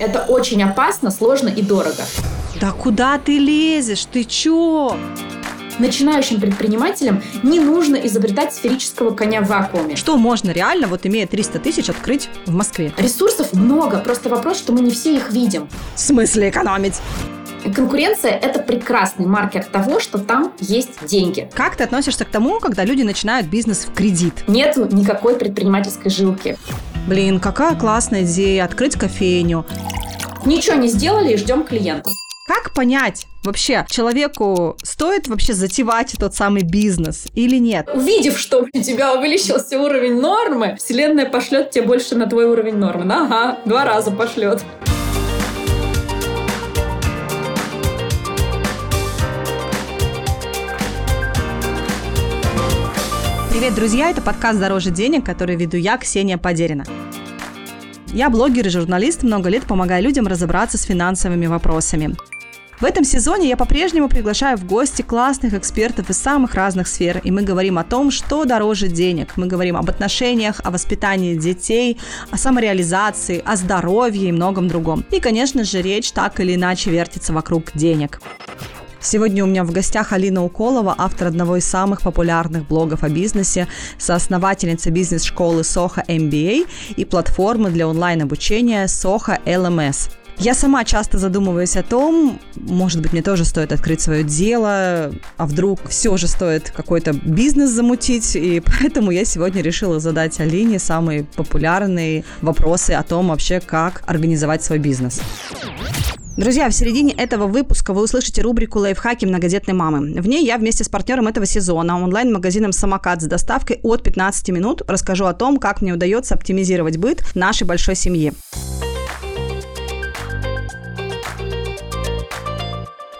Это очень опасно, сложно и дорого. Да куда ты лезешь? Ты чё? Начинающим предпринимателям не нужно изобретать сферического коня в вакууме. Что можно реально, вот имея 300 тысяч, открыть в Москве? Ресурсов много, просто вопрос, что мы не все их видим. В смысле экономить? Конкуренция – это прекрасный маркер того, что там есть деньги. Как ты относишься к тому, когда люди начинают бизнес в кредит? Нет никакой предпринимательской жилки. Блин, какая классная идея открыть кофейню. Ничего не сделали и ждем клиентов. Как понять, вообще человеку стоит вообще затевать тот самый бизнес или нет? Увидев, что у тебя увеличился уровень нормы, Вселенная пошлет тебе больше на твой уровень нормы. Ага, два раза пошлет. Привет, друзья! Это подкаст «Дороже денег», который веду я, Ксения Подерина. Я блогер и журналист, много лет помогаю людям разобраться с финансовыми вопросами. В этом сезоне я по-прежнему приглашаю в гости классных экспертов из самых разных сфер, и мы говорим о том, что дороже денег. Мы говорим об отношениях, о воспитании детей, о самореализации, о здоровье и многом другом. И, конечно же, речь так или иначе вертится вокруг денег. Сегодня у меня в гостях Алина Уколова, автор одного из самых популярных блогов о бизнесе, соосновательница бизнес-школы Soho MBA и платформы для онлайн-обучения Soho LMS. Я сама часто задумываюсь о том, может быть, мне тоже стоит открыть свое дело, а вдруг все же стоит какой-то бизнес замутить, и поэтому я сегодня решила задать Алине самые популярные вопросы о том вообще, как организовать свой бизнес. Друзья, в середине этого выпуска вы услышите рубрику «Лайфхаки многодетной мамы». В ней я вместе с партнером этого сезона, онлайн-магазином «Самокат» с доставкой от 15 минут, расскажу о том, как мне удается оптимизировать быт нашей большой семьи.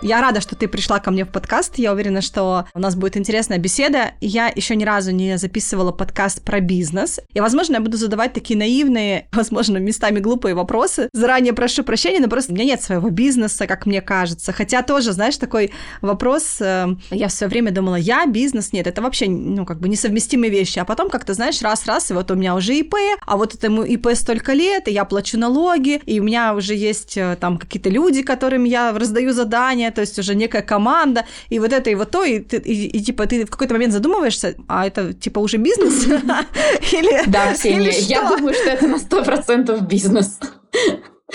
Я рада, что ты пришла ко мне в подкаст. Я уверена, что у нас будет интересная беседа. Я еще ни разу не записывала подкаст про бизнес. И, возможно, я буду задавать такие наивные, возможно, местами глупые вопросы. Заранее прошу прощения, но просто у меня нет своего бизнеса, как мне кажется. Хотя тоже, знаешь, такой вопрос, э, я в свое время думала, я бизнес, нет, это вообще, ну, как бы несовместимые вещи. А потом как-то, знаешь, раз-раз, и вот у меня уже ИП, а вот этому ИП столько лет, и я плачу налоги, и у меня уже есть э, там какие-то люди, которым я раздаю задания, то есть уже некая команда, и вот это, и вот то, и, и, и, и типа ты в какой-то момент задумываешься, а это типа уже бизнес? Или Да, Ксения, я думаю, что это на сто процентов бизнес.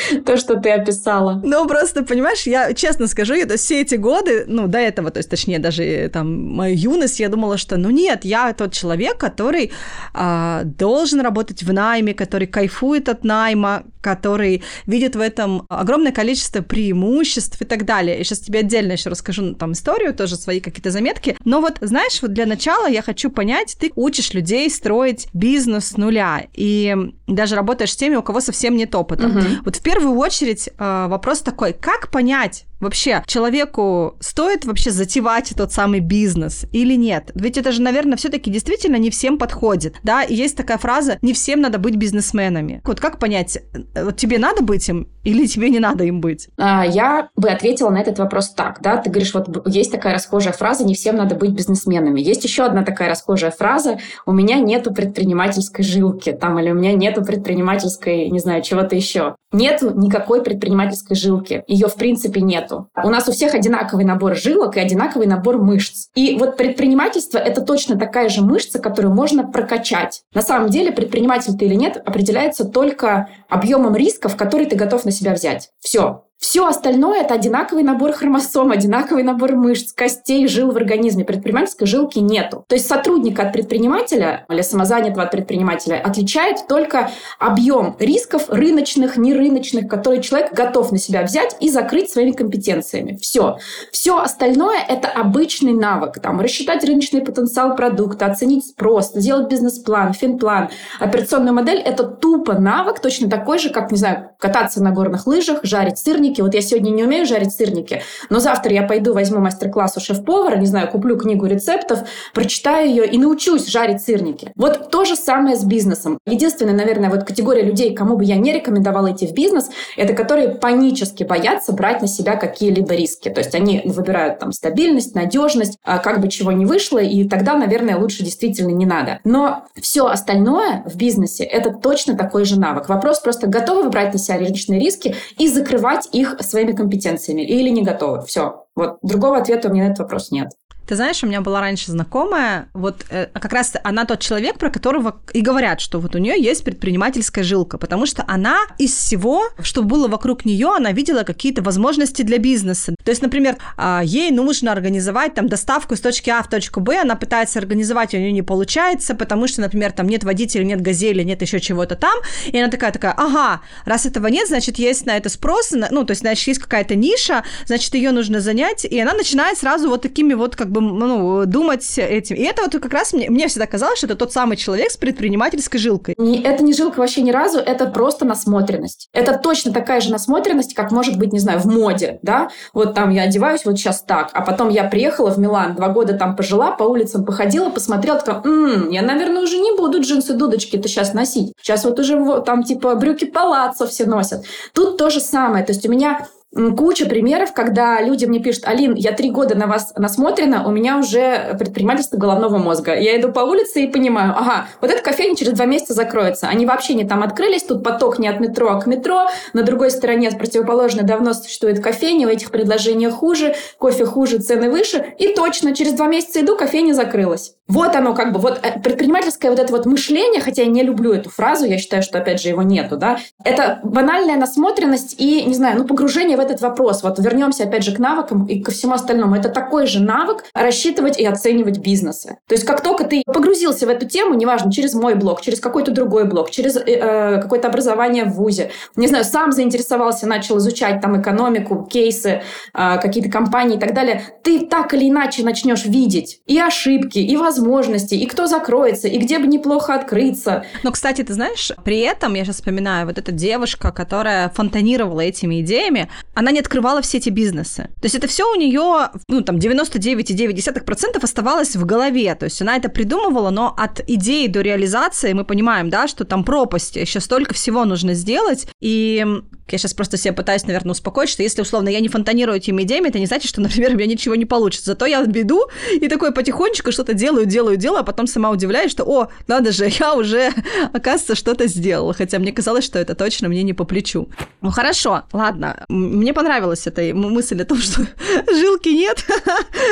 то, что ты описала. Ну, просто, понимаешь, я честно скажу, это все эти годы, ну, до этого, то есть, точнее, даже э, там мою юность, я думала, что, ну, нет, я тот человек, который а, должен работать в найме, который кайфует от найма, который видит в этом огромное количество преимуществ и так далее. И сейчас тебе отдельно еще расскажу ну, там историю, тоже свои какие-то заметки. Но вот, знаешь, вот для начала я хочу понять, ты учишь людей строить бизнес с нуля, и даже работаешь с теми, у кого совсем нет опыта. Угу. Вот в первую очередь э, вопрос такой, как понять, Вообще, человеку стоит вообще затевать тот самый бизнес или нет? Ведь это же, наверное, все-таки действительно не всем подходит. Да, и есть такая фраза, не всем надо быть бизнесменами. Вот как понять, э, вот тебе надо быть им или тебе не надо им быть? А, я бы ответила на этот вопрос так, да, ты говоришь, вот есть такая расхожая фраза, не всем надо быть бизнесменами. Есть еще одна такая расхожая фраза, у меня нету предпринимательской жилки, там, или у меня нету предпринимательской, не знаю, чего-то еще. Нету никакой предпринимательской жилки. Ее, в принципе, нету. У нас у всех одинаковый набор жилок и одинаковый набор мышц. И вот предпринимательство — это точно такая же мышца, которую можно прокачать. На самом деле, предприниматель ты или нет, определяется только объемом рисков, которые ты готов на себя взять. Все. Все остальное это одинаковый набор хромосом, одинаковый набор мышц, костей, жил в организме. Предпринимательской жилки нету. То есть сотрудника от предпринимателя или самозанятого от предпринимателя отличает только объем рисков рыночных, нерыночных, которые человек готов на себя взять и закрыть своими компетенциями. Все. Все остальное это обычный навык. Там, рассчитать рыночный потенциал продукта, оценить спрос, сделать бизнес-план, финплан, операционную модель. Это тупо навык, точно такой же, как, не знаю, кататься на горных лыжах, жарить сырники, сырники. Вот я сегодня не умею жарить сырники, но завтра я пойду возьму мастер-класс у шеф-повара, не знаю, куплю книгу рецептов, прочитаю ее и научусь жарить сырники. Вот то же самое с бизнесом. Единственная, наверное, вот категория людей, кому бы я не рекомендовала идти в бизнес, это которые панически боятся брать на себя какие-либо риски. То есть они выбирают там стабильность, надежность, а как бы чего не вышло, и тогда, наверное, лучше действительно не надо. Но все остальное в бизнесе – это точно такой же навык. Вопрос просто, готовы вы брать на себя личные риски и закрывать их своими компетенциями или не готовы? Все. Вот другого ответа у меня на этот вопрос нет. Ты знаешь, у меня была раньше знакомая, вот э, как раз она тот человек, про которого и говорят, что вот у нее есть предпринимательская жилка, потому что она из всего, что было вокруг нее, она видела какие-то возможности для бизнеса. То есть, например, э, ей нужно организовать там доставку с точки А в точку Б, она пытается организовать, у нее не получается, потому что, например, там нет водителя, нет газели, нет еще чего-то там, и она такая такая, ага, раз этого нет, значит есть на это спрос, ну то есть значит есть какая-то ниша, значит ее нужно занять, и она начинает сразу вот такими вот как бы, ну, думать этим. И это вот как раз мне, мне всегда казалось, что это тот самый человек с предпринимательской жилкой. Не, это не жилка вообще ни разу, это просто насмотренность. Это точно такая же насмотренность, как может быть, не знаю, в моде, да? Вот там я одеваюсь вот сейчас так, а потом я приехала в Милан, два года там пожила, по улицам походила, посмотрела, такая, м-м, я, наверное, уже не буду джинсы-дудочки-то сейчас носить. Сейчас вот уже там типа брюки палаццо все носят. Тут то же самое. То есть у меня куча примеров, когда люди мне пишут, Алин, я три года на вас насмотрена, у меня уже предпринимательство головного мозга. Я иду по улице и понимаю, ага, вот эта кофейня через два месяца закроется. Они вообще не там открылись, тут поток не от метро, а к метро. На другой стороне противоположно давно существует кофейня, у этих предложения хуже, кофе хуже, цены выше. И точно, через два месяца иду, кофейня закрылась. Вот оно как бы, вот э, предпринимательское вот это вот мышление, хотя я не люблю эту фразу, я считаю, что, опять же, его нету, да, это банальная насмотренность и, не знаю, ну, погружение в этот вопрос. Вот вернемся, опять же, к навыкам и ко всему остальному. Это такой же навык рассчитывать и оценивать бизнесы. То есть как только ты погрузился в эту тему, неважно, через мой блог, через какой-то другой блог, через э, э какое-то образование в ВУЗе, не знаю, сам заинтересовался, начал изучать там экономику, кейсы, э, какие-то компании и так далее, ты так или иначе начнешь видеть и ошибки, и возможности, и кто закроется, и где бы неплохо открыться. Но, кстати, ты знаешь, при этом, я сейчас вспоминаю, вот эта девушка, которая фонтанировала этими идеями, она не открывала все эти бизнесы. То есть это все у нее, ну, там, 99,9% оставалось в голове. То есть она это придумывала, но от идеи до реализации мы понимаем, да, что там пропасть, еще столько всего нужно сделать. И я сейчас просто себя пытаюсь, наверное, успокоить, что если, условно, я не фонтанирую этими идеями, это не значит, что, например, у меня ничего не получится. Зато я беду и такой потихонечку что-то делаю, делаю, делаю, а потом сама удивляюсь, что, о, надо же, я уже, оказывается, что-то сделала. Хотя мне казалось, что это точно мне не по плечу. Ну, хорошо, ладно. Мне понравилась эта мысль о том, что жилки нет,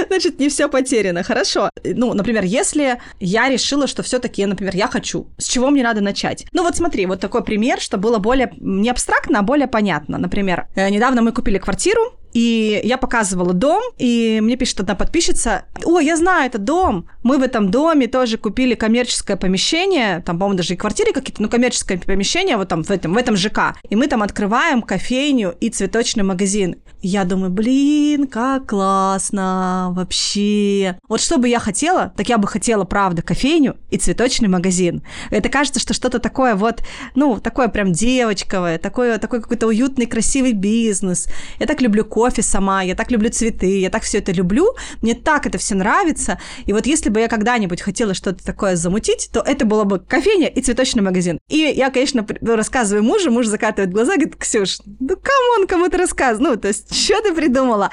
значит, не все потеряно. Хорошо. Ну, например, если я решила, что все-таки, например, я хочу, с чего мне надо начать? Ну, вот смотри, вот такой пример, что было более не абстрактно, а более более понятно. Например, э, недавно мы купили квартиру, и я показывала дом, и мне пишет одна подписчица, о, я знаю этот дом, мы в этом доме тоже купили коммерческое помещение, там, по-моему, даже и квартиры какие-то, но коммерческое помещение вот там в этом, в этом ЖК, и мы там открываем кофейню и цветочный магазин. Я думаю, блин, как классно вообще. Вот что бы я хотела, так я бы хотела, правда, кофейню и цветочный магазин. Это кажется, что что-то такое вот, ну, такое прям девочковое, такое, такой какой-то уютный, красивый бизнес. Я так люблю кофе, кофе сама, я так люблю цветы, я так все это люблю, мне так это все нравится. И вот если бы я когда-нибудь хотела что-то такое замутить, то это было бы кофейня и цветочный магазин. И я, конечно, рассказываю мужу, муж закатывает глаза, говорит, Ксюш, ну come on, кому ты рассказываешь? Ну, то есть, что ты придумала?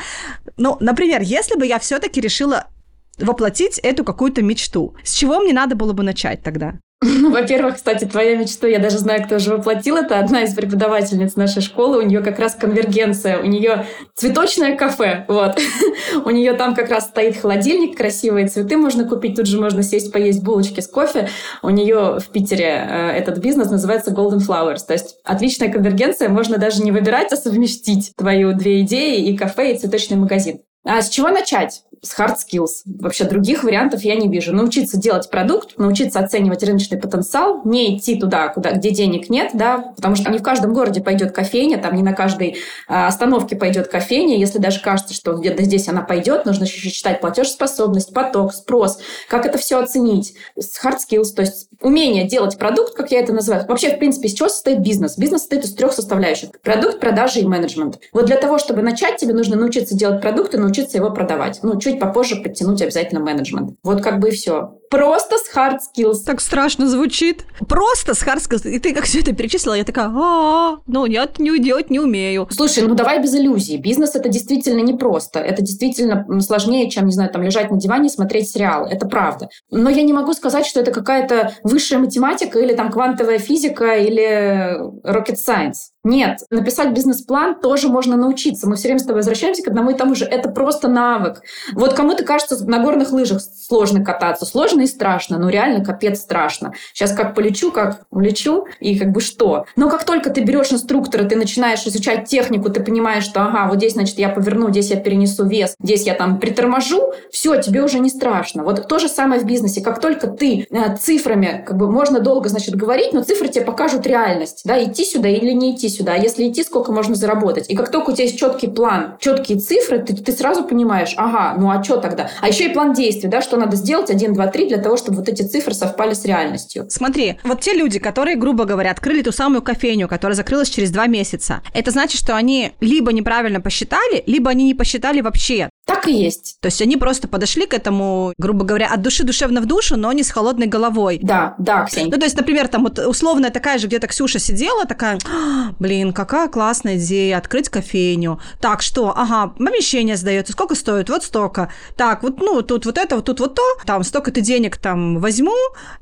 Ну, например, если бы я все-таки решила воплотить эту какую-то мечту. С чего мне надо было бы начать тогда? Во-первых, кстати, твоя мечта, я даже знаю, кто же воплотил это. Одна из преподавательниц нашей школы, у нее как раз конвергенция, у нее цветочное кафе, вот. у нее там как раз стоит холодильник, красивые цветы можно купить, тут же можно сесть поесть булочки с кофе. У нее в Питере э, этот бизнес называется Golden Flowers, то есть отличная конвергенция, можно даже не выбирать, а совместить твою две идеи и кафе, и цветочный магазин. А с чего начать? С hard skills. Вообще других вариантов я не вижу. Научиться делать продукт, научиться оценивать рыночный потенциал, не идти туда, куда, где денег нет, да, потому что не в каждом городе пойдет кофейня, там не на каждой а, остановке пойдет кофейня. Если даже кажется, что где-то здесь она пойдет, нужно еще считать платежеспособность, поток, спрос, как это все оценить. С hard skills, то есть умение делать продукт, как я это называю. Вообще, в принципе, из чего состоит бизнес? Бизнес состоит из трех составляющих. Продукт, продажи и менеджмент. Вот для того, чтобы начать, тебе нужно научиться делать продукт и научиться его продавать. Ну, чуть попозже подтянуть обязательно менеджмент. Вот как бы и все. Просто с hard skills. Так страшно звучит. Просто с hard skills. И ты как все это перечислила, я такая, а, ну нет, не делать не умею. Слушай, ну давай без иллюзий. Бизнес это действительно непросто. Это действительно сложнее, чем, не знаю, там лежать на диване и смотреть сериал. Это правда. Но я не могу сказать, что это какая-то высшая математика или там квантовая физика или rocket science. Нет, написать бизнес-план тоже можно научиться. Мы все время с тобой возвращаемся к одному и тому же. Это просто навык. Вот кому-то кажется, на горных лыжах сложно кататься. Сложно и страшно, но реально капец страшно. Сейчас как полечу, как улечу, и как бы что. Но как только ты берешь инструктора, ты начинаешь изучать технику, ты понимаешь, что ага, вот здесь, значит, я поверну, здесь я перенесу вес, здесь я там приторможу, все, тебе уже не страшно. Вот то же самое в бизнесе. Как только ты э, цифрами, как бы можно долго, значит, говорить, но цифры тебе покажут реальность, да, идти сюда или не идти сюда. А если идти, сколько можно заработать? И как только у тебя есть четкий план, четкие цифры, ты, ты сразу понимаешь, ага, ну а что тогда? А еще и план действий, да, что надо сделать, один, два, три, для того, чтобы вот эти цифры совпали с реальностью. Смотри, вот те люди, которые, грубо говоря, открыли ту самую кофейню, которая закрылась через два месяца, это значит, что они либо неправильно посчитали, либо они не посчитали вообще. Так и есть. То есть они просто подошли к этому, грубо говоря, от души душевно в душу, но не с холодной головой. Да, да, Ксения. Ну, то есть, например, там вот условная такая же где-то Ксюша сидела, такая, «А, блин, какая классная идея, открыть кофейню. Так, что? Ага, помещение сдается, сколько стоит? Вот столько. Так, вот, ну, тут вот это, вот тут вот то, там столько-то денег там возьму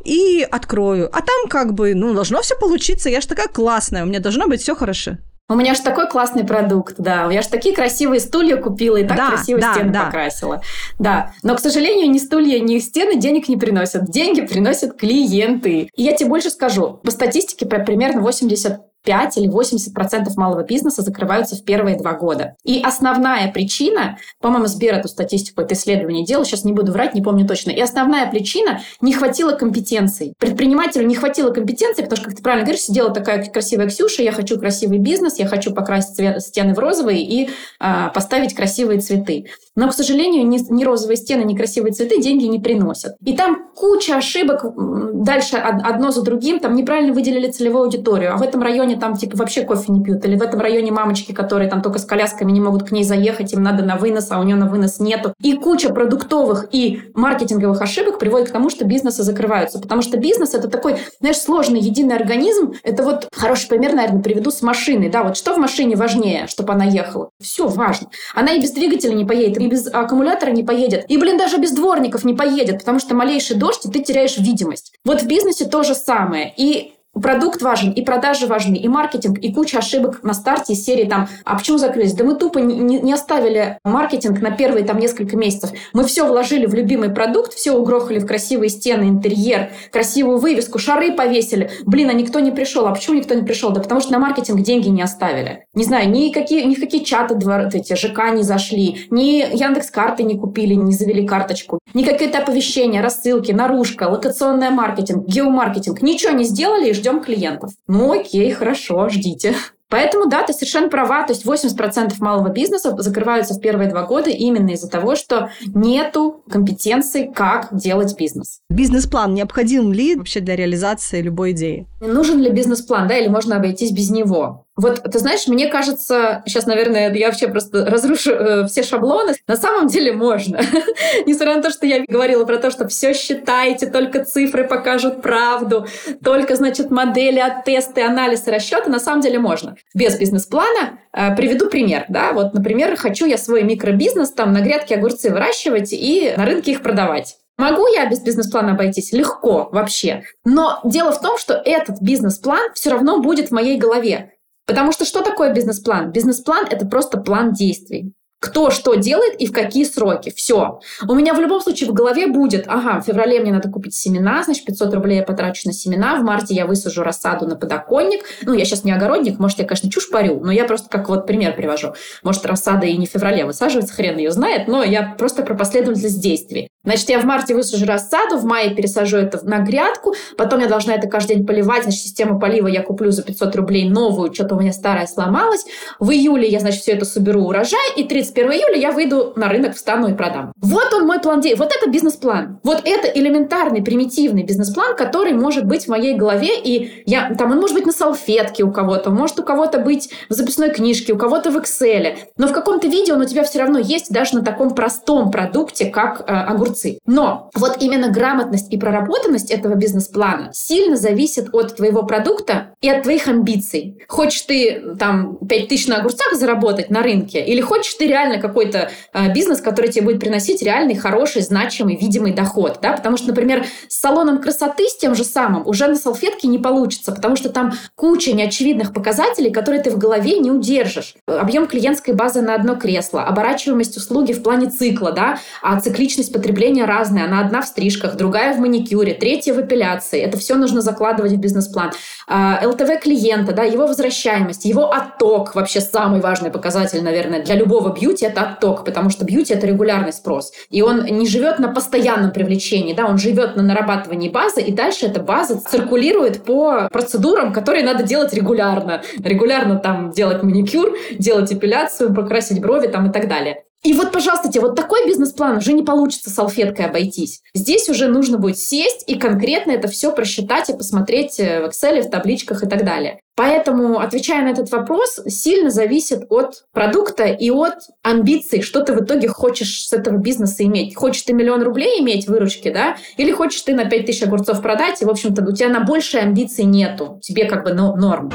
и открою. А там как бы, ну, должно все получиться, я же такая классная, у меня должно быть все хорошо. У меня же такой классный продукт, да. Я же такие красивые стулья купила и так да, красиво да, стены да. покрасила. Да. Но, к сожалению, ни стулья, ни стены денег не приносят. Деньги приносят клиенты. И я тебе больше скажу. По статистике примерно 80 5 или 80 процентов малого бизнеса закрываются в первые два года. И основная причина, по-моему, Сбер эту статистику, это исследование делал, сейчас не буду врать, не помню точно, и основная причина – не хватило компетенций. Предпринимателю не хватило компетенций, потому что, как ты правильно говоришь, сидела такая красивая Ксюша, я хочу красивый бизнес, я хочу покрасить стены в розовый и а, поставить красивые цветы. Но, к сожалению, ни, ни розовые стены, ни красивые цветы деньги не приносят. И там куча ошибок дальше одно за другим. Там неправильно выделили целевую аудиторию. А в этом районе там типа вообще кофе не пьют. Или в этом районе мамочки, которые там только с колясками не могут к ней заехать, им надо на вынос, а у нее на вынос нету. И куча продуктовых и маркетинговых ошибок приводит к тому, что бизнесы закрываются. Потому что бизнес это такой, знаешь, сложный единый организм. Это вот хороший пример, наверное, приведу с машиной. Да, вот что в машине важнее, чтобы она ехала? Все важно. Она и без двигателя не поедет, без аккумулятора не поедет. И, блин, даже без дворников не поедет, потому что малейший дождь, и ты теряешь видимость. Вот в бизнесе то же самое. И Продукт важен, и продажи важны, и маркетинг, и куча ошибок на старте из серии там, а почему закрылись? Да мы тупо не, не оставили маркетинг на первые там несколько месяцев. Мы все вложили в любимый продукт, все угрохали в красивые стены, интерьер, красивую вывеску, шары повесили. Блин, а никто не пришел. А почему никто не пришел? Да потому что на маркетинг деньги не оставили. Не знаю, ни, какие, ни в какие чаты двор, эти ЖК не зашли, ни Яндекс карты не купили, не завели карточку, ни какие-то оповещения, рассылки, наружка, локационный маркетинг, геомаркетинг. Ничего не сделали и ждем ждем клиентов. Ну окей, хорошо, ждите. Поэтому, да, ты совершенно права. То есть 80% малого бизнеса закрываются в первые два года именно из-за того, что нету компетенций, как делать бизнес. Бизнес-план необходим ли вообще для реализации любой идеи? Нужен ли бизнес-план, да, или можно обойтись без него? Вот, ты знаешь, мне кажется, сейчас, наверное, я вообще просто разрушу э, все шаблоны. На самом деле можно. Несмотря на то, что я говорила про то, что все считайте, только цифры покажут правду, только, значит, модели, тесты, анализы, расчеты, на самом деле можно. Без бизнес-плана э, приведу пример. Да? Вот, например, хочу я свой микробизнес там на грядке огурцы выращивать и на рынке их продавать. Могу я без бизнес-плана обойтись? Легко вообще. Но дело в том, что этот бизнес-план все равно будет в моей голове. Потому что что такое бизнес-план? Бизнес-план – это просто план действий. кто что делает и в какие сроки. Все. У меня в любом случае в голове будет, ага, в феврале мне надо купить семена, значит, 500 рублей я потрачу на семена, в марте я высажу рассаду на подоконник. Ну, я сейчас не огородник, может, я, конечно, чушь парю, но я просто как вот пример привожу. Может, рассада и не в феврале высаживается, хрен ее знает, но я просто про последовательность действий. Значит, я в марте высажу рассаду, в мае пересажу это на грядку, потом я должна это каждый день поливать, значит, систему полива я куплю за 500 рублей новую, что-то у меня старая сломалась. В июле я, значит, все это соберу урожай, и 31 июля я выйду на рынок, встану и продам. Вот он мой план действий. Вот это бизнес-план. Вот это элементарный, примитивный бизнес-план, который может быть в моей голове, и я, там он может быть на салфетке у кого-то, может у кого-то быть в записной книжке, у кого-то в Excel, но в каком-то виде он у тебя все равно есть даже на таком простом продукте, как э, огурцы. Но вот именно грамотность и проработанность этого бизнес-плана сильно зависит от твоего продукта и от твоих амбиций. Хочешь ты там 5000 на огурцах заработать на рынке, или хочешь ты реально какой-то э, бизнес, который тебе будет приносить реальный, хороший, значимый, видимый доход, да, потому что, например, с салоном красоты с тем же самым уже на салфетке не получится, потому что там куча неочевидных показателей, которые ты в голове не удержишь. Объем клиентской базы на одно кресло, оборачиваемость услуги в плане цикла, да, а цикличность потребления разная. Она одна в стрижках, другая в маникюре, третья в эпиляции. Это все нужно закладывать в бизнес-план. А, ЛТВ клиента, да, его возвращаемость, его отток, вообще самый важный показатель, наверное, для любого бьюти это отток, потому что бьюти это регулярный спрос. И он не живет на постоянном привлечении, да, он живет на нарабатывании базы, и дальше эта база циркулирует по процедурам, которые надо делать регулярно. Регулярно там делать маникюр, делать эпиляцию, покрасить брови там и так далее. И вот, пожалуйста, тебе вот такой бизнес-план уже не получится салфеткой обойтись. Здесь уже нужно будет сесть и конкретно это все просчитать и посмотреть э, в Excel, в табличках и так далее. Поэтому, отвечая на этот вопрос, сильно зависит от продукта и от амбиций, что ты в итоге хочешь с этого бизнеса иметь. Хочешь ты миллион рублей иметь выручки, да? Или хочешь ты на 5 тысяч огурцов продать, и, в общем-то, у тебя на большие амбиций нету. Тебе как бы ну, норм.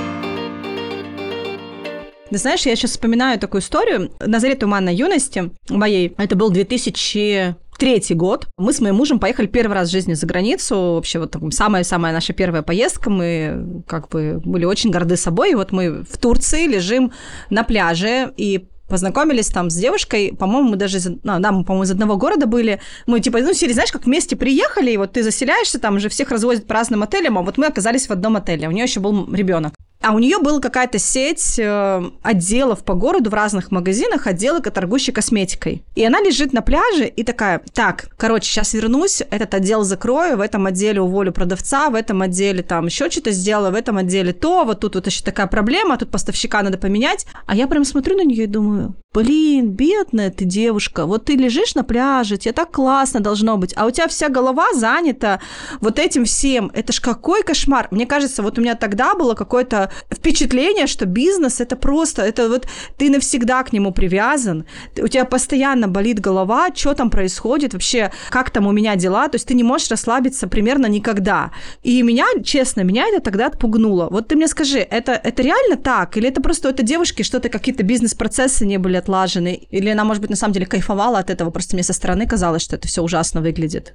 Ты знаешь, я сейчас вспоминаю такую историю. На заре туманной юности моей, это был 2000 третий год. Мы с моим мужем поехали первый раз в жизни за границу. Вообще вот самая-самая наша первая поездка. Мы как бы были очень горды собой. И вот мы в Турции лежим на пляже и познакомились там с девушкой, по-моему, мы даже, из, ну, да, мы, по-моему, из одного города были, мы, типа, ну, сели, знаешь, как вместе приехали, и вот ты заселяешься, там уже всех развозят по разным отелям, а вот мы оказались в одном отеле, у нее еще был ребенок. А у нее была какая-то сеть э, отделов по городу в разных магазинах, отделы, торгующие косметикой. И она лежит на пляже и такая, так, короче, сейчас вернусь, этот отдел закрою, в этом отделе уволю продавца, в этом отделе там еще что-то сделаю, в этом отделе то, вот тут вот еще такая проблема, тут поставщика надо поменять. А я прям смотрю на нее и думаю, блин, бедная ты девушка, вот ты лежишь на пляже, тебе так классно должно быть, а у тебя вся голова занята вот этим всем. Это ж какой кошмар. Мне кажется, вот у меня тогда было какое-то впечатление, что бизнес это просто, это вот ты навсегда к нему привязан, у тебя постоянно болит голова, что там происходит, вообще, как там у меня дела, то есть ты не можешь расслабиться примерно никогда. И меня, честно, меня это тогда отпугнуло. Вот ты мне скажи, это, это реально так? Или это просто у этой девушки что-то, какие-то бизнес-процессы не были отлажены? Или она, может быть, на самом деле кайфовала от этого, просто мне со стороны казалось, что это все ужасно выглядит?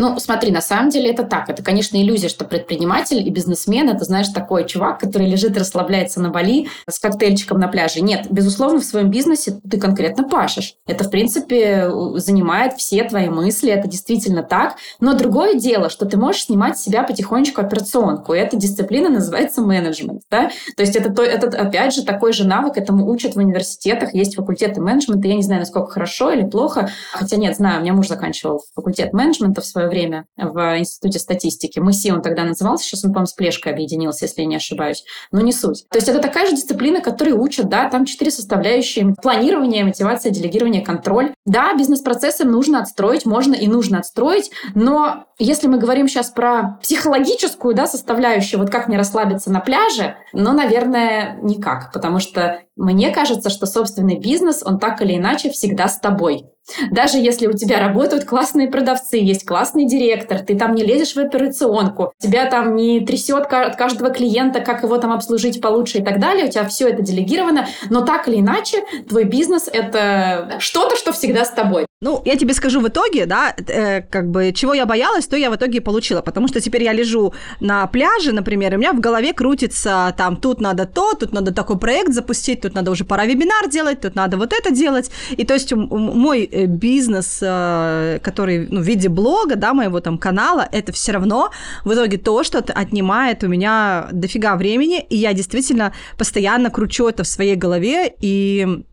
Ну, смотри, на самом деле это так. Это, конечно, иллюзия, что предприниматель и бизнесмен – это, знаешь, такой чувак, который лежит и расслабляется на Бали с коктейльчиком на пляже. Нет, безусловно, в своем бизнесе ты конкретно пашешь. Это, в принципе, занимает все твои мысли, это действительно так. Но другое дело, что ты можешь снимать себя потихонечку операционку, и эта дисциплина называется менеджмент. Да? То есть это, это, опять же, такой же навык, этому учат в университетах, есть факультеты менеджмента. Я не знаю, насколько хорошо или плохо, хотя нет, знаю, у меня муж заканчивал факультет менеджмента в свое время в Институте статистики. МСИ он тогда назывался, сейчас он, по-моему, с Плешкой объединился, если я не ошибаюсь. Но не суть. То есть это такая же дисциплина, которую учат, да, там четыре составляющие. Планирование, мотивация, делегирование, контроль. Да, бизнес-процессы нужно отстроить, можно и нужно отстроить, но если мы говорим сейчас про психологическую да, составляющую, вот как мне расслабиться на пляже, ну, наверное, никак, потому что мне кажется, что собственный бизнес, он так или иначе всегда с тобой. Даже если у тебя работают классные продавцы, есть классный директор, ты там не лезешь в операционку, тебя там не трясет от каждого клиента, как его там обслужить получше и так далее, у тебя все это делегировано, но так или иначе твой бизнес — это что-то, что всегда с тобой. Ну, я тебе скажу в итоге, да, э, как бы, чего я боялась, то я в итоге получила, потому что теперь я лежу на пляже, например, и у меня в голове крутится, там, тут надо то, тут надо такой проект запустить, тут надо уже пора вебинар делать, тут надо вот это делать, и то есть мой э, бизнес, э, который, ну, в виде блога, да, моего там канала, это все равно в итоге то, что отнимает у меня дофига времени, и я действительно постоянно кручу это в своей голове, и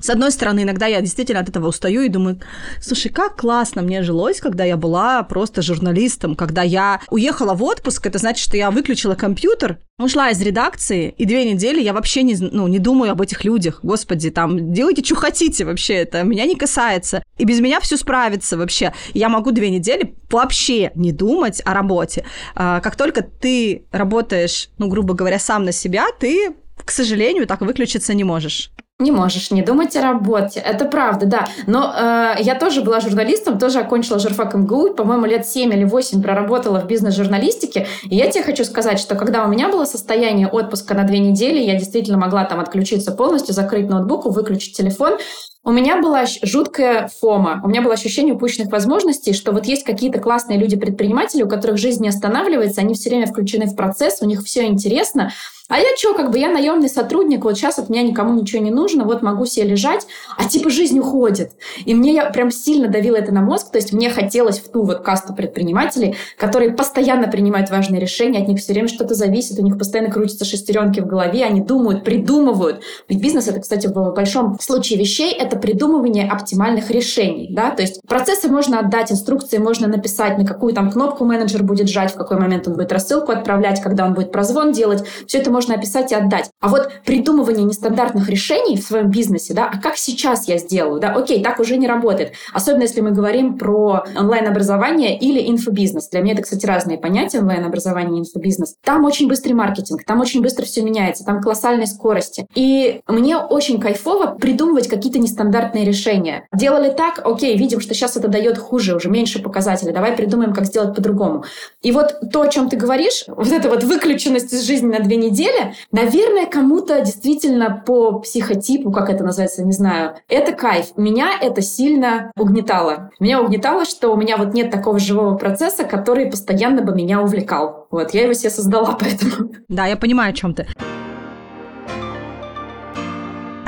с одной стороны, иногда я действительно от этого устаю и думаю, слушай, как классно мне жилось, когда я была просто журналистом, когда я уехала в отпуск, это значит, что я выключила компьютер, ушла из редакции, и две недели я вообще не, ну, не думаю об этих людях. Господи, там, делайте, что хотите вообще, это меня не касается. И без меня все справится вообще. Я могу две недели вообще не думать о работе. А, как только ты работаешь, ну, грубо говоря, сам на себя, ты, к сожалению, так выключиться не можешь. Не можешь не думать о работе. Это правда, да. Но э, я тоже была журналистом, тоже окончила журфак МГУ, по-моему, лет 7 или 8 проработала в бизнес-журналистике. И я тебе хочу сказать, что когда у меня было состояние отпуска на две недели, я действительно могла там отключиться полностью, закрыть ноутбук, выключить телефон, у меня была жуткая фома, у меня было ощущение упущенных возможностей, что вот есть какие-то классные люди-предприниматели, у которых жизнь не останавливается, они все время включены в процесс, у них все интересно, а я что, как бы я наемный сотрудник, вот сейчас от меня никому ничего не нужно, вот могу себе лежать, а типа жизнь уходит. И мне я прям сильно давила это на мозг, то есть мне хотелось в ту вот касту предпринимателей, которые постоянно принимают важные решения, от них все время что-то зависит, у них постоянно крутятся шестеренки в голове, они думают, придумывают. Ведь бизнес это, кстати, в большом случае вещей, придумывание оптимальных решений, да, то есть процессы можно отдать, инструкции можно написать, на какую там кнопку менеджер будет жать, в какой момент он будет рассылку отправлять, когда он будет прозвон делать, все это можно описать и отдать. А вот придумывание нестандартных решений в своем бизнесе, да, а как сейчас я сделаю, да, окей, так уже не работает. Особенно если мы говорим про онлайн-образование или инфобизнес. Для меня это, кстати, разные понятия, онлайн-образование и инфобизнес. Там очень быстрый маркетинг, там очень быстро все меняется, там колоссальной скорости. И мне очень кайфово придумывать какие-то нестандартные решения. Делали так, окей, видим, что сейчас это дает хуже, уже меньше показателей, давай придумаем, как сделать по-другому. И вот то, о чем ты говоришь, вот эта вот выключенность из жизни на две недели, наверное, кому-то действительно по психотипу, как это называется, не знаю, это кайф. Меня это сильно угнетало. Меня угнетало, что у меня вот нет такого живого процесса, который постоянно бы меня увлекал. Вот, я его себе создала, поэтому... Да, я понимаю, о чем ты.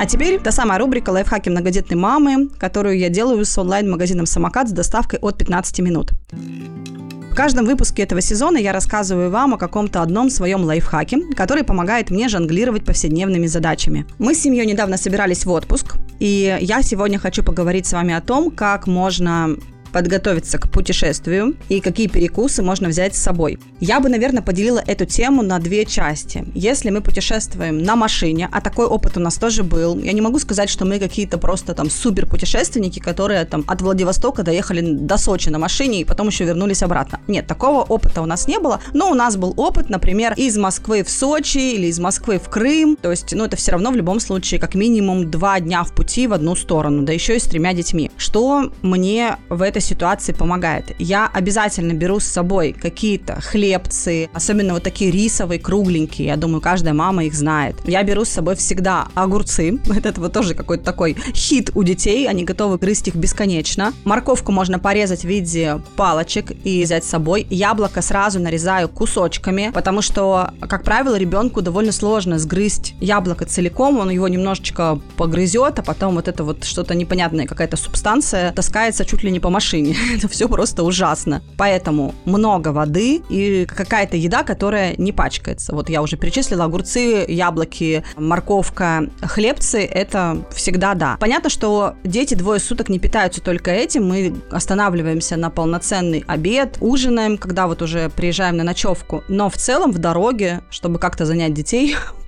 А теперь та самая рубрика «Лайфхаки многодетной мамы», которую я делаю с онлайн-магазином «Самокат» с доставкой от 15 минут. В каждом выпуске этого сезона я рассказываю вам о каком-то одном своем лайфхаке, который помогает мне жонглировать повседневными задачами. Мы с семьей недавно собирались в отпуск, и я сегодня хочу поговорить с вами о том, как можно подготовиться к путешествию и какие перекусы можно взять с собой. Я бы, наверное, поделила эту тему на две части. Если мы путешествуем на машине, а такой опыт у нас тоже был, я не могу сказать, что мы какие-то просто там супер путешественники, которые там от Владивостока доехали до Сочи на машине и потом еще вернулись обратно. Нет, такого опыта у нас не было, но у нас был опыт, например, из Москвы в Сочи или из Москвы в Крым, то есть, ну, это все равно в любом случае как минимум два дня в пути в одну сторону, да еще и с тремя детьми. Что мне в этой ситуации помогает. Я обязательно беру с собой какие-то хлебцы, особенно вот такие рисовые, кругленькие. Я думаю, каждая мама их знает. Я беру с собой всегда огурцы. Это вот тоже какой-то такой хит у детей. Они готовы грызть их бесконечно. Морковку можно порезать в виде палочек и взять с собой. Яблоко сразу нарезаю кусочками, потому что, как правило, ребенку довольно сложно сгрызть яблоко целиком. Он его немножечко погрызет, а потом вот это вот что-то непонятное, какая-то субстанция таскается чуть ли не по машине машине. Это все просто ужасно. Поэтому много воды и какая-то еда, которая не пачкается. Вот я уже перечислила огурцы, яблоки, морковка, хлебцы. Это всегда да. Понятно, что дети двое суток не питаются только этим. Мы останавливаемся на полноценный обед, ужинаем, когда вот уже приезжаем на ночевку. Но в целом в дороге, чтобы как-то занять детей,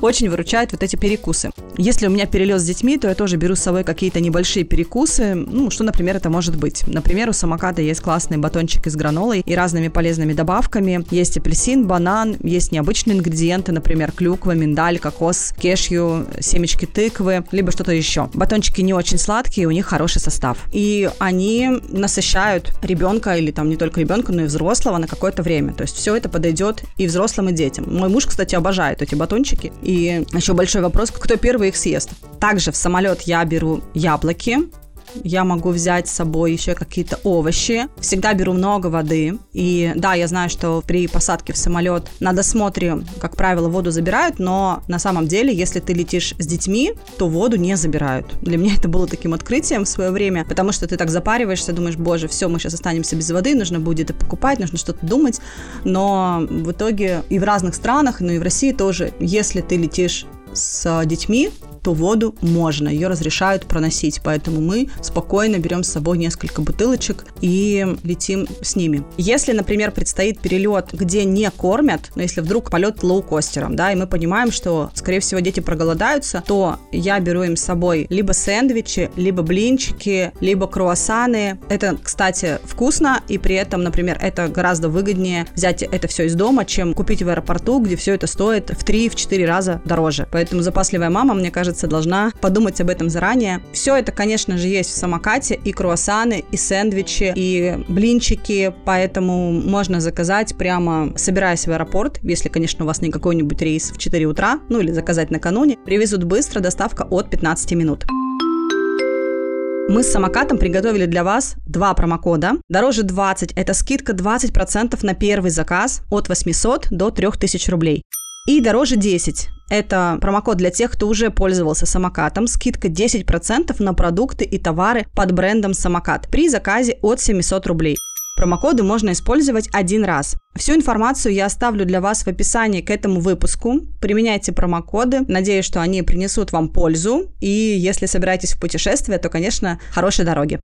очень выручают вот эти перекусы. Если у меня перелет с детьми, то я тоже беру с собой какие-то небольшие перекусы. Ну, что, например, это может быть? Например, у самоката есть классный батончик с гранолой и разными полезными добавками. Есть апельсин, банан, есть необычные ингредиенты, например, клюква, миндаль, кокос, кешью, семечки тыквы, либо что-то еще. Батончики не очень сладкие, у них хороший состав. И они насыщают ребенка или там не только ребенка, но и взрослого на какое-то время. То есть все это подойдет и взрослым, и детям. Мой муж, кстати, обожает эти батончики. И еще большой вопрос, кто первый их съест. Также в самолет я беру яблоки, я могу взять с собой еще какие-то овощи. Всегда беру много воды. И да, я знаю, что при посадке в самолет на досмотре, как правило, воду забирают, но на самом деле, если ты летишь с детьми, то воду не забирают. Для меня это было таким открытием в свое время, потому что ты так запариваешься, думаешь, боже, все, мы сейчас останемся без воды, нужно будет это покупать, нужно что-то думать. Но в итоге и в разных странах, но и в России тоже, если ты летишь с детьми, то воду можно, ее разрешают проносить, поэтому мы спокойно берем с собой несколько бутылочек и летим с ними. Если, например, предстоит перелет, где не кормят, но если вдруг полет лоукостером, да, и мы понимаем, что, скорее всего, дети проголодаются, то я беру им с собой либо сэндвичи, либо блинчики, либо круассаны. Это, кстати, вкусно, и при этом, например, это гораздо выгоднее взять это все из дома, чем купить в аэропорту, где все это стоит в 3-4 раза дороже. Поэтому запасливая мама, мне кажется, кажется, должна подумать об этом заранее. Все это, конечно же, есть в самокате, и круассаны, и сэндвичи, и блинчики, поэтому можно заказать прямо собираясь в аэропорт, если, конечно, у вас не какой-нибудь рейс в 4 утра, ну или заказать накануне. Привезут быстро, доставка от 15 минут. Мы с самокатом приготовили для вас два промокода. Дороже 20 – это скидка 20% на первый заказ от 800 до 3000 рублей. И дороже 10. Это промокод для тех, кто уже пользовался самокатом. Скидка 10% на продукты и товары под брендом самокат при заказе от 700 рублей. Промокоды можно использовать один раз. Всю информацию я оставлю для вас в описании к этому выпуску. Применяйте промокоды. Надеюсь, что они принесут вам пользу. И если собираетесь в путешествие, то, конечно, хорошей дороги.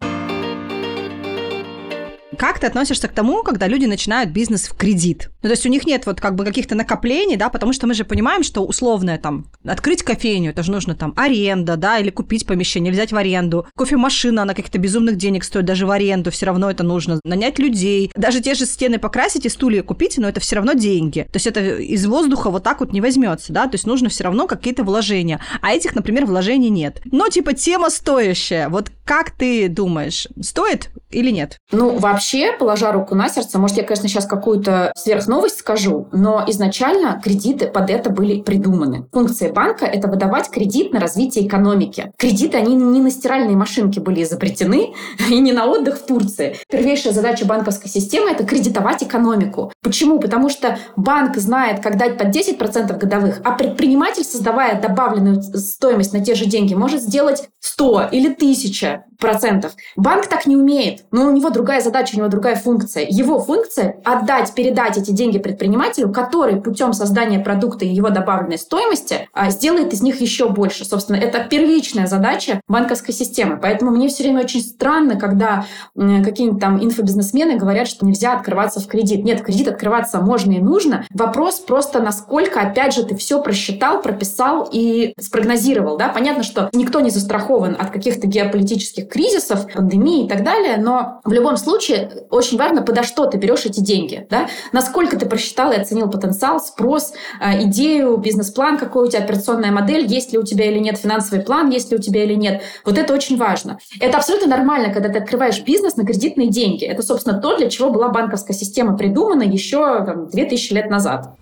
Как ты относишься к тому, когда люди начинают бизнес в кредит? Ну, то есть у них нет вот как бы каких-то накоплений, да, потому что мы же понимаем, что условное там открыть кофейню, это же нужно там аренда, да, или купить помещение, взять в аренду. Кофемашина, она каких-то безумных денег стоит даже в аренду, все равно это нужно. Нанять людей, даже те же стены покрасить и стулья купить, но это все равно деньги. То есть это из воздуха вот так вот не возьмется, да, то есть нужно все равно какие-то вложения. А этих, например, вложений нет. Но типа тема стоящая. Вот как ты думаешь, стоит или нет? Ну, вообще, положа руку на сердце, может, я, конечно, сейчас какую-то сверхновость скажу, но изначально кредиты под это были придуманы. Функция банка – это выдавать кредит на развитие экономики. Кредиты, они не на стиральные машинки были изобретены и не на отдых в Турции. Первейшая задача банковской системы – это кредитовать экономику. Почему? Потому что банк знает, как дать под 10% годовых, а предприниматель, создавая добавленную стоимость на те же деньги, может сделать 100 или 1000 процентов. Банк так не умеет, но у него другая задача, у него другая функция. Его функция – отдать, передать эти деньги предпринимателю, который путем создания продукта и его добавленной стоимости а, сделает из них еще больше. Собственно, это первичная задача банковской системы. Поэтому мне все время очень странно, когда какие-нибудь там инфобизнесмены говорят, что нельзя открываться в кредит. Нет, кредит открываться можно и нужно. Вопрос просто, насколько, опять же, ты все просчитал, прописал и спрогнозировал. Да? Понятно, что никто не застрахован от каких-то геополитических кризисов, пандемии и так далее, но в любом случае очень важно, подо что ты берешь эти деньги, да? насколько ты просчитал и оценил потенциал, спрос, э, идею, бизнес-план, какой у тебя операционная модель, есть ли у тебя или нет финансовый план, есть ли у тебя или нет. Вот это очень важно. Это абсолютно нормально, когда ты открываешь бизнес на кредитные деньги. Это, собственно, то, для чего была банковская система придумана еще там, 2000 лет назад.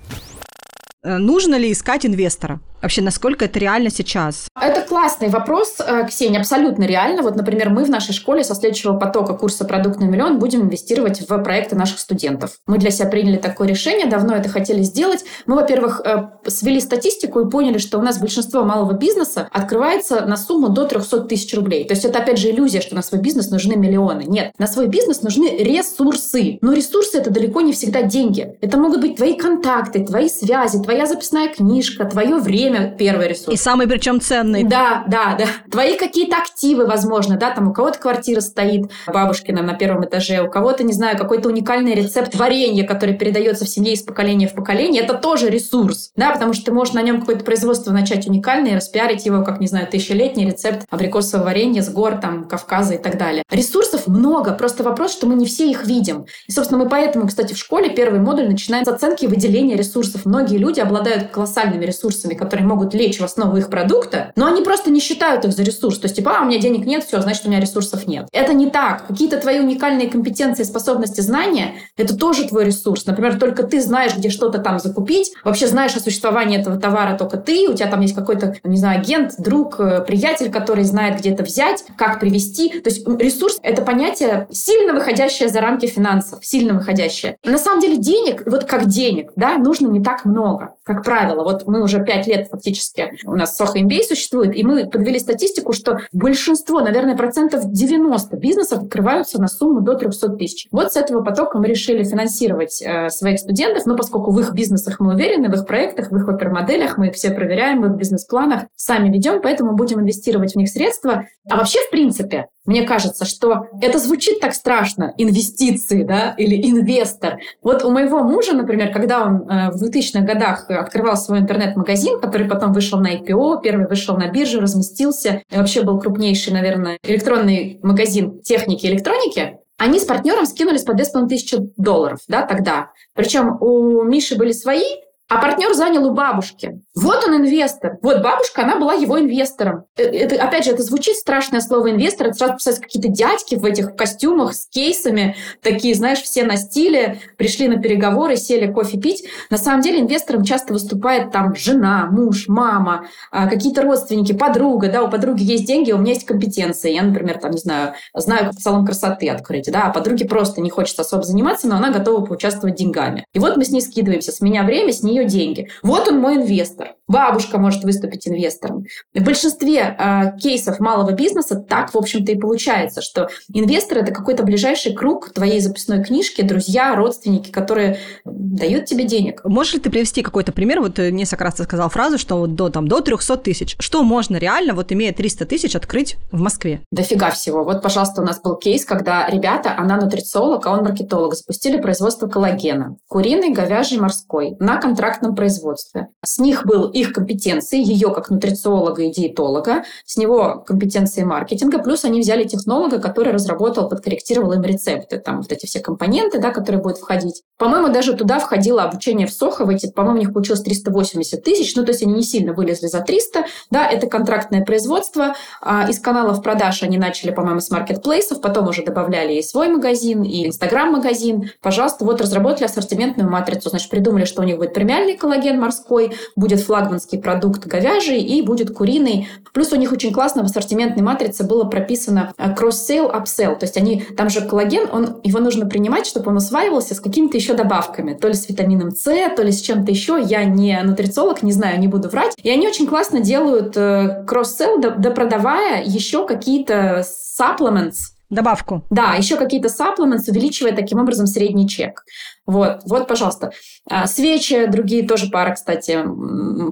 Э, нужно ли искать инвестора? Вообще, насколько это реально сейчас? Это классный вопрос, э, Ксения, абсолютно реально. Вот, например, мы в нашей школе со следующего потока курса «Продукт на миллион» будем инвестировать в проекты наших студентов. Мы для себя приняли такое решение, давно это хотели сделать. Мы, во-первых, э, свели статистику и поняли, что у нас большинство малого бизнеса открывается на сумму до 300 тысяч рублей. То есть это, опять же, иллюзия, что на свой бизнес нужны миллионы. Нет, на свой бизнес нужны ресурсы. Но ресурсы — это далеко не всегда деньги. Это могут быть твои контакты, твои связи, твоя записная книжка, твое время, время первый ресурс. И самый причем ценный. Да, да, да. Твои какие-то активы, возможно, да, там у кого-то квартира стоит бабушкина на первом этаже, у кого-то, не знаю, какой-то уникальный рецепт варенья, который передается в семье из поколения в поколение, это тоже ресурс, да, потому что ты можешь на нем какое-то производство начать уникальное, распиарить его, как, не знаю, тысячелетний рецепт абрикосового варенья с гор, там, Кавказа и так далее. Ресурсов много, просто вопрос, что мы не все их видим. И, собственно, мы поэтому, кстати, в школе первый модуль начинаем с оценки выделения ресурсов. Многие люди обладают колоссальными ресурсами, которые которые могут лечь в основу их продукта, но они просто не считают их за ресурс. То есть, типа, а, у меня денег нет, все, значит, у меня ресурсов нет. Это не так. Какие-то твои уникальные компетенции, способности, знания — это тоже твой ресурс. Например, только ты знаешь, где что-то там закупить, вообще знаешь о существовании этого товара только ты, у тебя там есть какой-то, не знаю, агент, друг, э, приятель, который знает, где это взять, как привести. То есть ресурс — это понятие сильно выходящее за рамки финансов, сильно выходящее. На самом деле денег, вот как денег, да, нужно не так много, как правило. Вот мы уже пять лет фактически, у нас Soho MBA существует, и мы подвели статистику, что большинство, наверное, процентов 90 бизнесов открываются на сумму до 300 тысяч. Вот с этого потока мы решили финансировать э, своих студентов, но поскольку в их бизнесах мы уверены, в их проектах, в их опермоделях, мы их все проверяем, в их бизнес-планах, сами ведем, поэтому будем инвестировать в них средства. А вообще, в принципе, мне кажется, что это звучит так страшно, инвестиции, да, или инвестор. Вот у моего мужа, например, когда он э, в 2000-х годах открывал свой интернет-магазин, который потом вышел на IPO, первый вышел на биржу, разместился, и вообще был крупнейший, наверное, электронный магазин техники и электроники, они с партнером скинулись по 2500 долларов, да, тогда. Причем у Миши были свои а партнер занял у бабушки. Вот он инвестор. Вот бабушка, она была его инвестором. Э, это, опять же, это звучит страшное слово инвестор. Это сразу представляются какие-то дядьки в этих костюмах с кейсами. Такие, знаешь, все на стиле. Пришли на переговоры, сели кофе пить. На самом деле инвестором часто выступает там жена, муж, мама, а, какие-то родственники, подруга. Да, у подруги есть деньги, у меня есть компетенции. Я, например, там, не знаю, знаю, как салон красоты открыть. Да, а подруге просто не хочется особо заниматься, но она готова поучаствовать деньгами. И вот мы с ней скидываемся. С меня время, с нее нее деньги. Вот он мой инвестор. Бабушка может выступить инвестором. В большинстве э, кейсов малого бизнеса так, в общем-то, и получается, что инвестор – это какой-то ближайший круг твоей записной книжки, друзья, родственники, которые дают тебе денег. Можешь ли ты привести какой-то пример? Вот ты несколько раз ты сказал фразу, что вот до, там, до 300 тысяч. Что можно реально, вот имея 300 тысяч, открыть в Москве? Дофига всего. Вот, пожалуйста, у нас был кейс, когда ребята, она нутрициолог, а он маркетолог, запустили производство коллагена. Куриный, говяжий, морской. На контракт контрактном производстве. С них был их компетенции, ее как нутрициолога и диетолога, с него компетенции маркетинга, плюс они взяли технолога, который разработал, подкорректировал им рецепты, там вот эти все компоненты, да, которые будут входить. По-моему, даже туда входило обучение в Сохо, в эти, по-моему, у них получилось 380 тысяч, ну, то есть они не сильно вылезли за 300, да, это контрактное производство, а, из каналов продаж они начали, по-моему, с маркетплейсов, потом уже добавляли и свой магазин, и инстаграм-магазин, пожалуйста, вот разработали ассортиментную матрицу, значит, придумали, что у них будет премиальный коллаген морской, будет флагманский продукт говяжий и будет куриный. Плюс у них очень классно в ассортиментной матрице было прописано э, cross-sale, upsell. То есть они, там же коллаген, он, его нужно принимать, чтобы он усваивался с какими-то еще добавками. То ли с витамином С, то ли с чем-то еще. Я не нутрициолог, не знаю, не буду врать. И они очень классно делают э, cross-sell, допродавая еще какие-то supplements, Добавку. Да, еще какие-то supplements, увеличивая таким образом средний чек. Вот, вот, пожалуйста. А, свечи, другие тоже пара, кстати,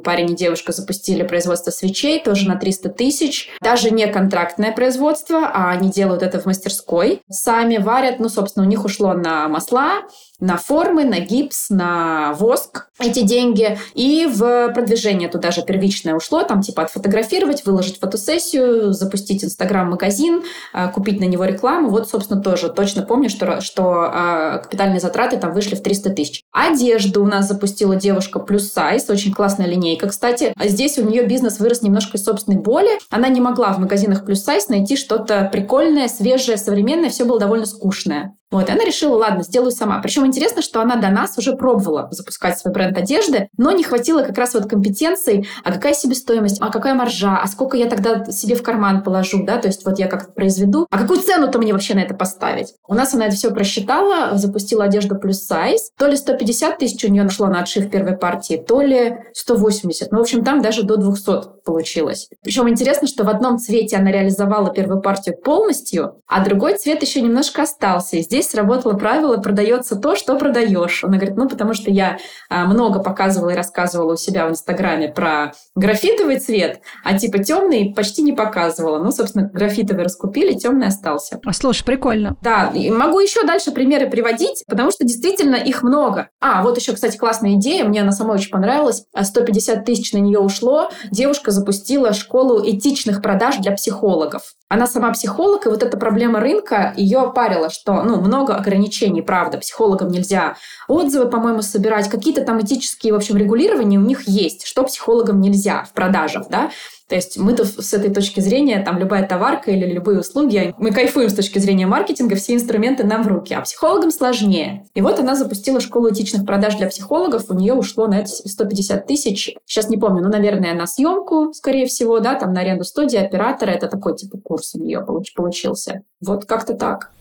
парень и девушка запустили производство свечей, тоже на 300 тысяч. Даже не контрактное производство, а они делают это в мастерской. Сами варят, ну, собственно, у них ушло на масла, на формы, на гипс, на воск эти деньги. И в продвижение туда же первичное ушло, там типа отфотографировать, выложить фотосессию, запустить инстаграм-магазин, а, купить на него рекламу. Вот, собственно, тоже точно помню, что, что а, капитальные затраты там вышли в 300 тысяч. Одежду у нас запустила девушка плюс сайз, очень классная линейка, кстати. Здесь у нее бизнес вырос немножко из собственной боли. Она не могла в магазинах плюс сайз найти что-то прикольное, свежее, современное, все было довольно скучное. Вот, и она решила, ладно, сделаю сама. Причем интересно, что она до нас уже пробовала запускать свой бренд одежды, но не хватило как раз вот компетенций, а какая себестоимость, а какая маржа, а сколько я тогда себе в карман положу, да, то есть вот я как-то произведу, а какую цену-то мне вообще на это поставить? У нас она это все просчитала, запустила одежду плюс сайз, то ли 150 тысяч у нее нашло на отшив первой партии, то ли 180, ну, в общем, там даже до 200 получилось. Причем интересно, что в одном цвете она реализовала первую партию полностью, а другой цвет еще немножко остался, и здесь сработало правило «продается то, что продаешь». Она говорит, ну, потому что я а, много показывала и рассказывала у себя в Инстаграме про графитовый цвет, а типа темный почти не показывала. Ну, собственно, графитовый раскупили, темный остался. А, слушай, прикольно. Да, и могу еще дальше примеры приводить, потому что действительно их много. А, вот еще, кстати, классная идея, мне она самой очень понравилась. 150 тысяч на нее ушло. Девушка запустила школу этичных продаж для психологов. Она сама психолог, и вот эта проблема рынка ее парила, что ну, много ограничений, правда, психологам нельзя отзывы, по-моему, собирать, какие-то там этические, в общем, регулирования у них есть, что психологам нельзя в продажах, да, то есть мы-то с этой точки зрения, там, любая товарка или любые услуги, мы кайфуем с точки зрения маркетинга, все инструменты нам в руки, а психологам сложнее. И вот она запустила школу этичных продаж для психологов, у нее ушло на это 150 тысяч, сейчас не помню, ну, наверное, на съемку, скорее всего, да, там, на аренду студии, оператора, это такой, типа, курс у нее получился. Вот как-то так.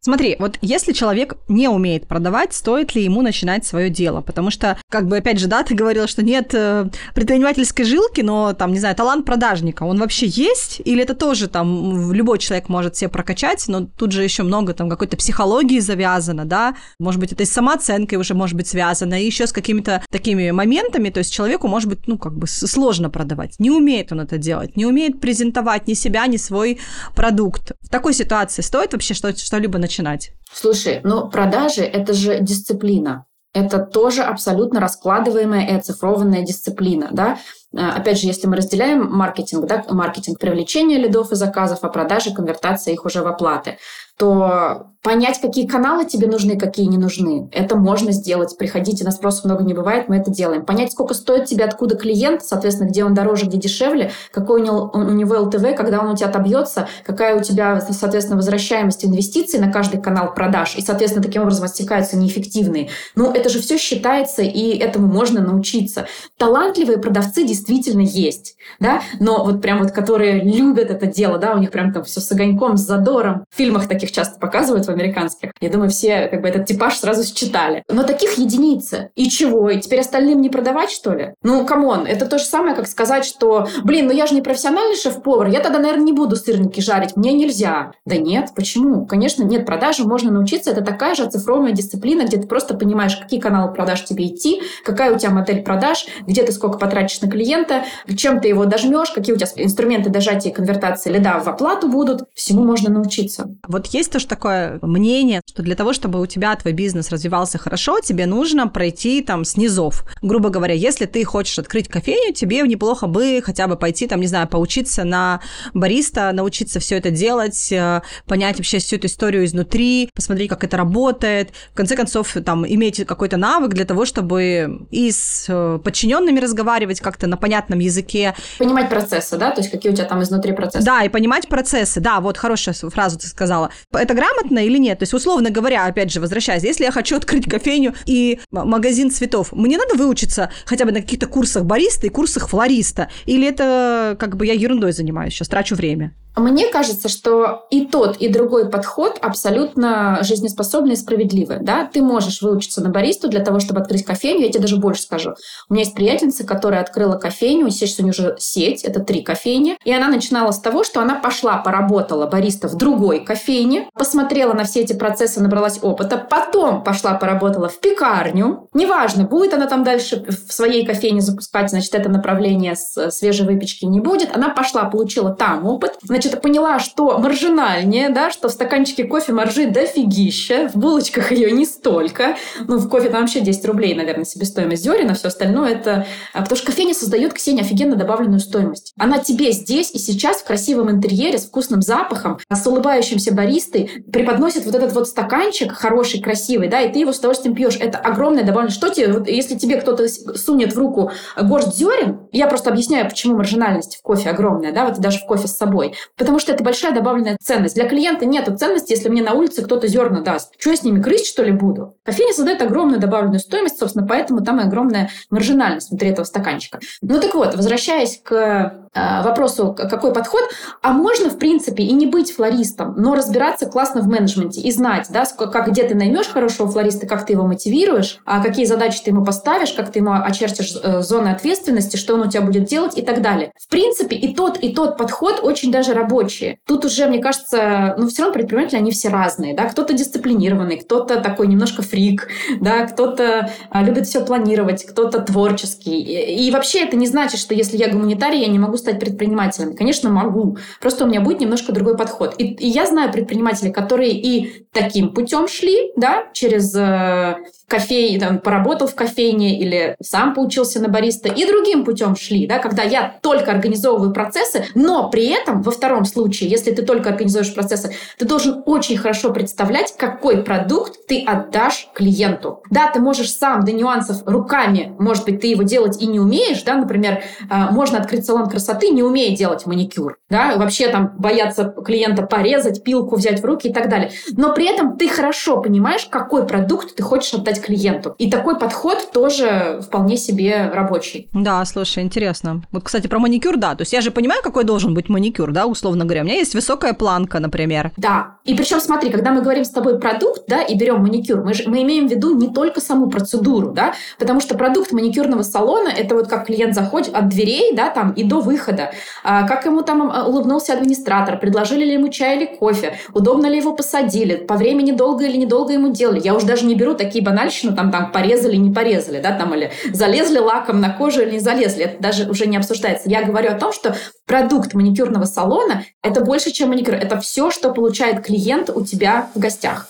Смотри, вот если человек не умеет продавать, стоит ли ему начинать свое дело? Потому что, как бы, опять же, да, ты говорила, что нет э, предпринимательской жилки, но, там, не знаю, талант продажника, он вообще есть? Или это тоже, там, любой человек может себе прокачать, но тут же еще много, там, какой-то психологии завязано, да? Может быть, это и с самооценкой уже может быть связано, и еще с какими-то такими моментами, то есть человеку может быть, ну, как бы сложно продавать. Не умеет он это делать, не умеет презентовать ни себя, ни свой продукт. В такой ситуации стоит вообще что-либо начинать? Слушай, ну продажи – это же дисциплина. Это тоже абсолютно раскладываемая и оцифрованная дисциплина. Да? Э, опять же, если мы разделяем маркетинг, да, маркетинг привлечения лидов и заказов, а продажи, конвертация их уже в оплаты, то понять, какие каналы тебе нужны, какие не нужны, это можно сделать. Приходите, нас просто много не бывает, мы это делаем. Понять, сколько стоит тебе, откуда клиент, соответственно, где он дороже, где дешевле, какой у него, у него ЛТВ, когда он у тебя отобьется, какая у тебя, соответственно, возвращаемость инвестиций на каждый канал продаж, и, соответственно, таким образом отсекаются неэффективные. Ну, это же все считается, и этому можно научиться. Талантливые продавцы действительно есть, да, но вот прям вот, которые любят это дело, да, у них прям там все с огоньком, с задором. В фильмах таких часто показывают в американских. Я думаю, все как бы этот типаж сразу считали. Но таких единицы. И чего? И теперь остальным не продавать, что ли? Ну, come on, это то же самое, как сказать, что, блин, ну я же не профессиональный шеф-повар, я тогда, наверное, не буду сырники жарить, мне нельзя. Да нет, почему? Конечно, нет, продажи можно научиться, это такая же оцифровая дисциплина, где ты просто понимаешь, какие каналы продаж тебе идти, какая у тебя модель продаж, где ты сколько потратишь на клиента, чем ты его дожмешь, какие у тебя инструменты дожатия и конвертации лида в оплату будут, всему можно научиться. Вот есть тоже такое мнение, что для того, чтобы у тебя твой бизнес развивался хорошо, тебе нужно пройти там с низов. Грубо говоря, если ты хочешь открыть кофейню, тебе неплохо бы хотя бы пойти там, не знаю, поучиться на бариста, научиться все это делать, э, понять вообще всю эту историю изнутри, посмотреть, как это работает. В конце концов, там, иметь какой-то навык для того, чтобы и с э, подчиненными разговаривать как-то на понятном языке. Понимать процессы, да? То есть какие у тебя там изнутри процессы. Да, и понимать процессы. Да, вот хорошая фразу ты сказала. Это грамотно или нет? То есть, условно говоря, опять же, возвращаясь, если я хочу открыть кофейню и магазин цветов, мне надо выучиться хотя бы на каких-то курсах бариста и курсах флориста? Или это как бы я ерундой занимаюсь сейчас, трачу время? Мне кажется, что и тот, и другой подход абсолютно жизнеспособный и справедливый. Да? Ты можешь выучиться на баристу для того, чтобы открыть кофейню. Я тебе даже больше скажу. У меня есть приятельница, которая открыла кофейню. Сейчас у нее уже сеть, это три кофейни. И она начинала с того, что она пошла, поработала бариста в другой кофейне, посмотрела на все эти процессы, набралась опыта. Потом пошла, поработала в пекарню. Неважно, будет она там дальше в своей кофейне запускать, значит, это направление с свежей выпечки не будет. Она пошла, получила там опыт. Значит, значит, поняла, что маржинальнее, да, что в стаканчике кофе маржи дофигища, в булочках ее не столько. Ну, в кофе там вообще 10 рублей, наверное, себестоимость зерен, а все остальное это... А, потому что кофейня создает, Ксения, офигенно добавленную стоимость. Она тебе здесь и сейчас в красивом интерьере с вкусным запахом, с улыбающимся баристой преподносит вот этот вот стаканчик хороший, красивый, да, и ты его с удовольствием пьешь. Это огромное добавленное. Что тебе, вот, если тебе кто-то сунет в руку горсть зерен, я просто объясняю, почему маржинальность в кофе огромная, да, вот даже в кофе с собой. Потому что это большая добавленная ценность. Для клиента нет ценности, если мне на улице кто-то зерна даст. Что я с ними грызть, что ли, буду? Кофейня создает огромную добавленную стоимость, собственно, поэтому там и огромная маржинальность внутри этого стаканчика. Ну так вот, возвращаясь к Э, вопросу, какой подход, а можно, в принципе, и не быть флористом, но разбираться классно в менеджменте и знать, да, как, где ты наймешь хорошего флориста, как ты его мотивируешь, а какие задачи ты ему поставишь, как ты ему очертишь э, зоны ответственности, что он у тебя будет делать и так далее. В принципе, и тот, и тот подход очень даже рабочие. Тут уже, мне кажется, ну, все равно предприниматели, они все разные, да, кто-то дисциплинированный, кто-то такой немножко фрик, да, кто-то а, любит все планировать, кто-то творческий. И, и вообще это не значит, что если я гуманитарий, я не могу стать предпринимателем? Конечно, могу. Просто у меня будет немножко другой подход. И, и я знаю предпринимателей, которые и таким путем шли, да, через э, кофей, там, поработал в кофейне или сам поучился на бариста, и другим путем шли, да, когда я только организовываю процессы, но при этом во втором случае, если ты только организуешь процессы, ты должен очень хорошо представлять, какой продукт ты отдашь клиенту. Да, ты можешь сам до нюансов руками, может быть, ты его делать и не умеешь, да, например, а, можно открыть салон красоты, не умея делать маникюр, да, вообще там бояться клиента порезать, пилку взять в руки и так далее. Но при этом ты хорошо понимаешь, какой продукт ты хочешь отдать клиенту. И такой подход тоже вполне себе рабочий. Да, слушай, интересно. Вот, кстати, про маникюр, да. То есть я же понимаю, какой должен быть маникюр, да, условно говоря. У меня есть высокая планка, например. Да. И причем, смотри, когда мы говорим с тобой продукт, да, и берем маникюр, мы, же, мы имеем в виду не только саму процедуру, да, потому что продукт маникюрного салона – это вот как клиент заходит от дверей, да, там, и до выхода. А, как ему там а, улыбнулся администратор, предложили ли ему чай или кофе, удобно ли его посадили, по времени долго или недолго ему делали. Я уже даже не беру такие банальщины, там, там, порезали, не порезали, да, там, или залезли лаком на кожу или не залезли. Это даже уже не обсуждается. Я говорю о том, что продукт маникюрного салона – это больше, чем маникюр. Это все, что получает клиент у тебя в гостях.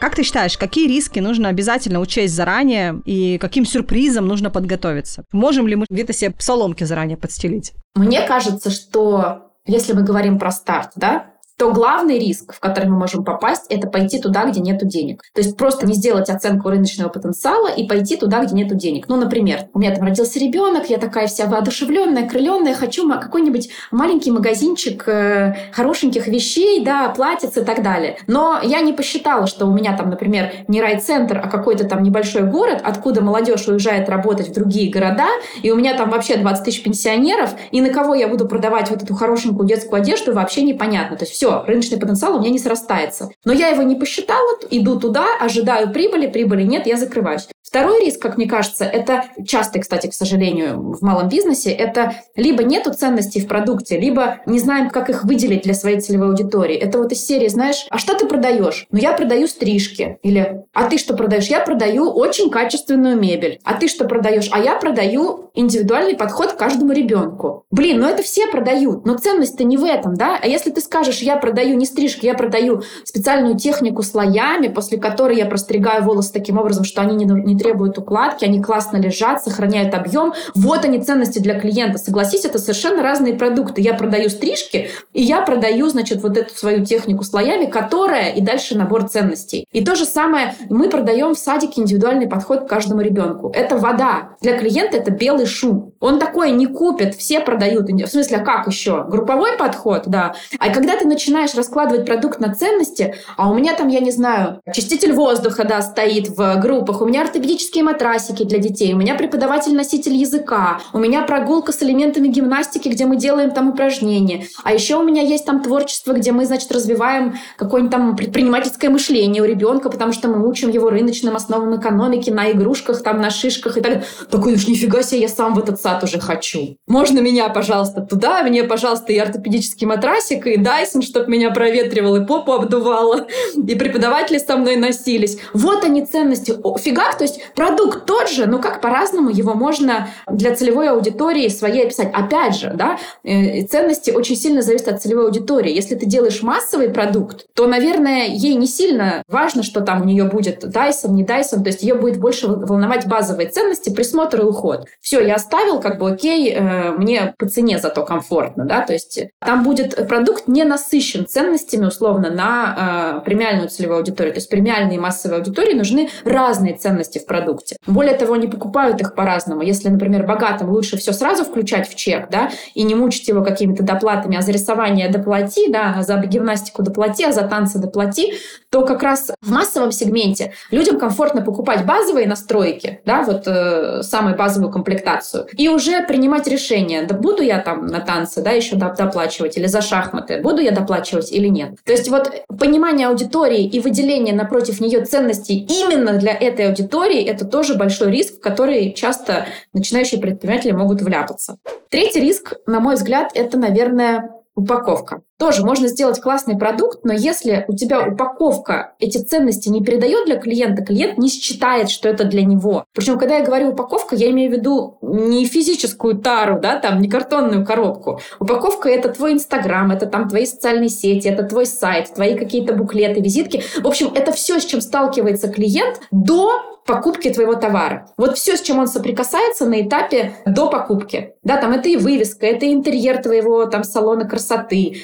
Как ты считаешь, какие риски нужно обязательно учесть заранее и каким сюрпризом нужно подготовиться? Можем ли мы где-то себе соломки заранее подстелить? Мне кажется, что если мы говорим про старт, да, то главный риск, в который мы можем попасть, это пойти туда, где нет денег. То есть просто не сделать оценку рыночного потенциала и пойти туда, где нет денег. Ну, например, у меня там родился ребенок, я такая вся воодушевленная, крыленная, хочу какой-нибудь маленький магазинчик э, хорошеньких вещей, да, платьиц и так далее. Но я не посчитала, что у меня там, например, не райцентр, а какой-то там небольшой город, откуда молодежь уезжает работать в другие города, и у меня там вообще 20 тысяч пенсионеров, и на кого я буду продавать вот эту хорошенькую детскую одежду, вообще непонятно. То есть все все, рыночный потенциал у меня не срастается. Но я его не посчитала, иду туда, ожидаю прибыли, прибыли нет, я закрываюсь. Второй риск, как мне кажется, это часто, кстати, к сожалению, в малом бизнесе, это либо нету ценностей в продукте, либо не знаем, как их выделить для своей целевой аудитории. Это вот из серии, знаешь, а что ты продаешь? Ну, я продаю стрижки. Или, а ты что продаешь? Я продаю очень качественную мебель. А ты что продаешь? А я продаю индивидуальный подход к каждому ребенку. Блин, ну это все продают, но ценность-то не в этом, да? А если ты скажешь, я продаю не стрижки, я продаю специальную технику слоями, после которой я простригаю волосы таким образом, что они не, требуют укладки, они классно лежат, сохраняют объем. Вот они ценности для клиента. Согласись, это совершенно разные продукты. Я продаю стрижки, и я продаю, значит, вот эту свою технику слоями, которая и дальше набор ценностей. И то же самое мы продаем в садике индивидуальный подход к каждому ребенку. Это вода. Для клиента это белый шум. Он такой не купит, все продают. В смысле, а как еще? Групповой подход, да. А когда ты начинаешь раскладывать продукт на ценности, а у меня там, я не знаю, чиститель воздуха, да, стоит в группах, у меня ортопедия ортопедические матрасики для детей, у меня преподаватель-носитель языка, у меня прогулка с элементами гимнастики, где мы делаем там упражнения. А еще у меня есть там творчество, где мы, значит, развиваем какое-нибудь там предпринимательское мышление у ребенка, потому что мы учим его рыночным основам экономики на игрушках, там, на шишках и так далее. Такой уж нифига себе, я сам в этот сад уже хочу. Можно меня, пожалуйста, туда, мне, пожалуйста, и ортопедический матрасик, и Дайсон, чтобы меня проветривал, и попу обдувало, и преподаватели со мной носились. Вот они ценности. Фигак, то есть есть продукт тот же, но как по-разному его можно для целевой аудитории своей описать. Опять же, да, э, ценности очень сильно зависят от целевой аудитории. Если ты делаешь массовый продукт, то, наверное, ей не сильно важно, что там у нее будет Dyson, не Dyson, то есть ее будет больше волновать базовые ценности, присмотр и уход. Все, я оставил, как бы окей, э, мне по цене зато комфортно, да, то есть там будет продукт не насыщен ценностями, условно, на э, премиальную целевую аудиторию. То есть премиальные массовые аудитории нужны разные ценности в продукте. Более того, они покупают их по-разному. Если, например, богатым лучше все сразу включать в чек, да, и не мучить его какими-то доплатами, а за рисование доплати, да, а за гимнастику доплати, а за танцы доплати, то как раз в массовом сегменте людям комфортно покупать базовые настройки, да, вот э, самую базовую комплектацию, и уже принимать решение, да буду я там на танцы, да, еще доплачивать, или за шахматы, буду я доплачивать или нет. То есть вот понимание аудитории и выделение напротив нее ценностей именно для этой аудитории истории, это тоже большой риск, в который часто начинающие предприниматели могут вляпаться. Третий риск, на мой взгляд, это, наверное, упаковка. Тоже можно сделать классный продукт, но если у тебя упаковка эти ценности не передает для клиента, клиент не считает, что это для него. Причем, когда я говорю упаковка, я имею в виду не физическую тару, да, там, не картонную коробку. Упаковка — это твой Инстаграм, это там твои социальные сети, это твой сайт, твои какие-то буклеты, визитки. В общем, это все, с чем сталкивается клиент до покупки твоего товара. Вот все, с чем он соприкасается на этапе до покупки. Да, там это и вывеска, это и интерьер твоего там салона красоты,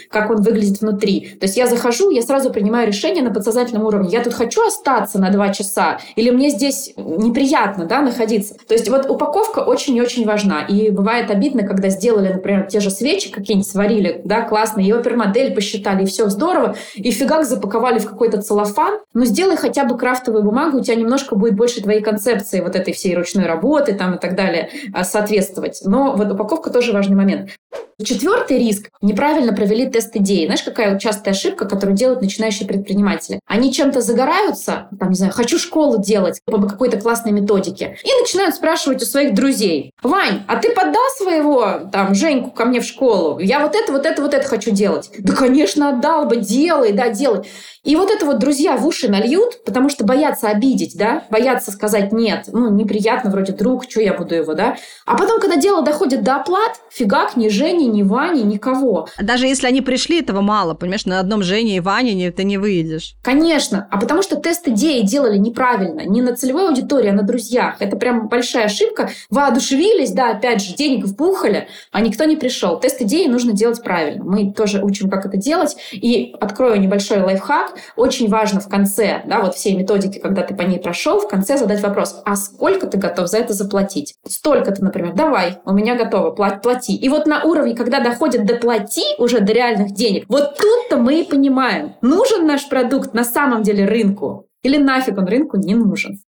как он выглядит внутри. То есть я захожу, я сразу принимаю решение на подсознательном уровне. Я тут хочу остаться на два часа или мне здесь неприятно, да, находиться. То есть вот упаковка очень и очень важна. И бывает обидно, когда сделали, например, те же свечи какие-нибудь сварили, да, классно, ее опермодель посчитали, и все здорово, и фигак запаковали в какой-то целлофан. Ну, сделай хотя бы крафтовую бумагу, у тебя немножко будет больше больше твоей концепции вот этой всей ручной работы там и так далее а, соответствовать. Но вот упаковка тоже важный момент. Четвертый риск – неправильно провели тест идеи. Знаешь, какая частая ошибка, которую делают начинающие предприниматели? Они чем-то загораются, там, не знаю, хочу школу делать по какой-то классной методике, и начинают спрашивать у своих друзей, Вань, а ты поддал своего, там, Женьку ко мне в школу? Я вот это, вот это, вот это хочу делать. Да, конечно, отдал бы, делай, да, делай. И вот это вот друзья в уши нальют, потому что боятся обидеть, да, боятся сказать нет, ну, неприятно, вроде друг, что я буду его, да. А потом, когда дело доходит до оплат, фигак, ни Жени, ни Вани, никого. Даже если они пришли, этого мало, понимаешь, на одном Жене и Ване ты не выйдешь. Конечно, а потому что тест идеи делали неправильно, не на целевой аудитории, а на друзьях. Это прям большая ошибка. Воодушевились, да, опять же, денег вбухали, а никто не пришел. Тест идеи нужно делать правильно. Мы тоже учим, как это делать. И открою небольшой лайфхак очень важно в конце, да, вот всей методики, когда ты по ней прошел, в конце задать вопрос, а сколько ты готов за это заплатить? Столько-то, например, давай, у меня готово, плати. И вот на уровне, когда доходит до плати, уже до реальных денег, вот тут-то мы и понимаем, нужен наш продукт на самом деле рынку или нафиг он рынку не нужен.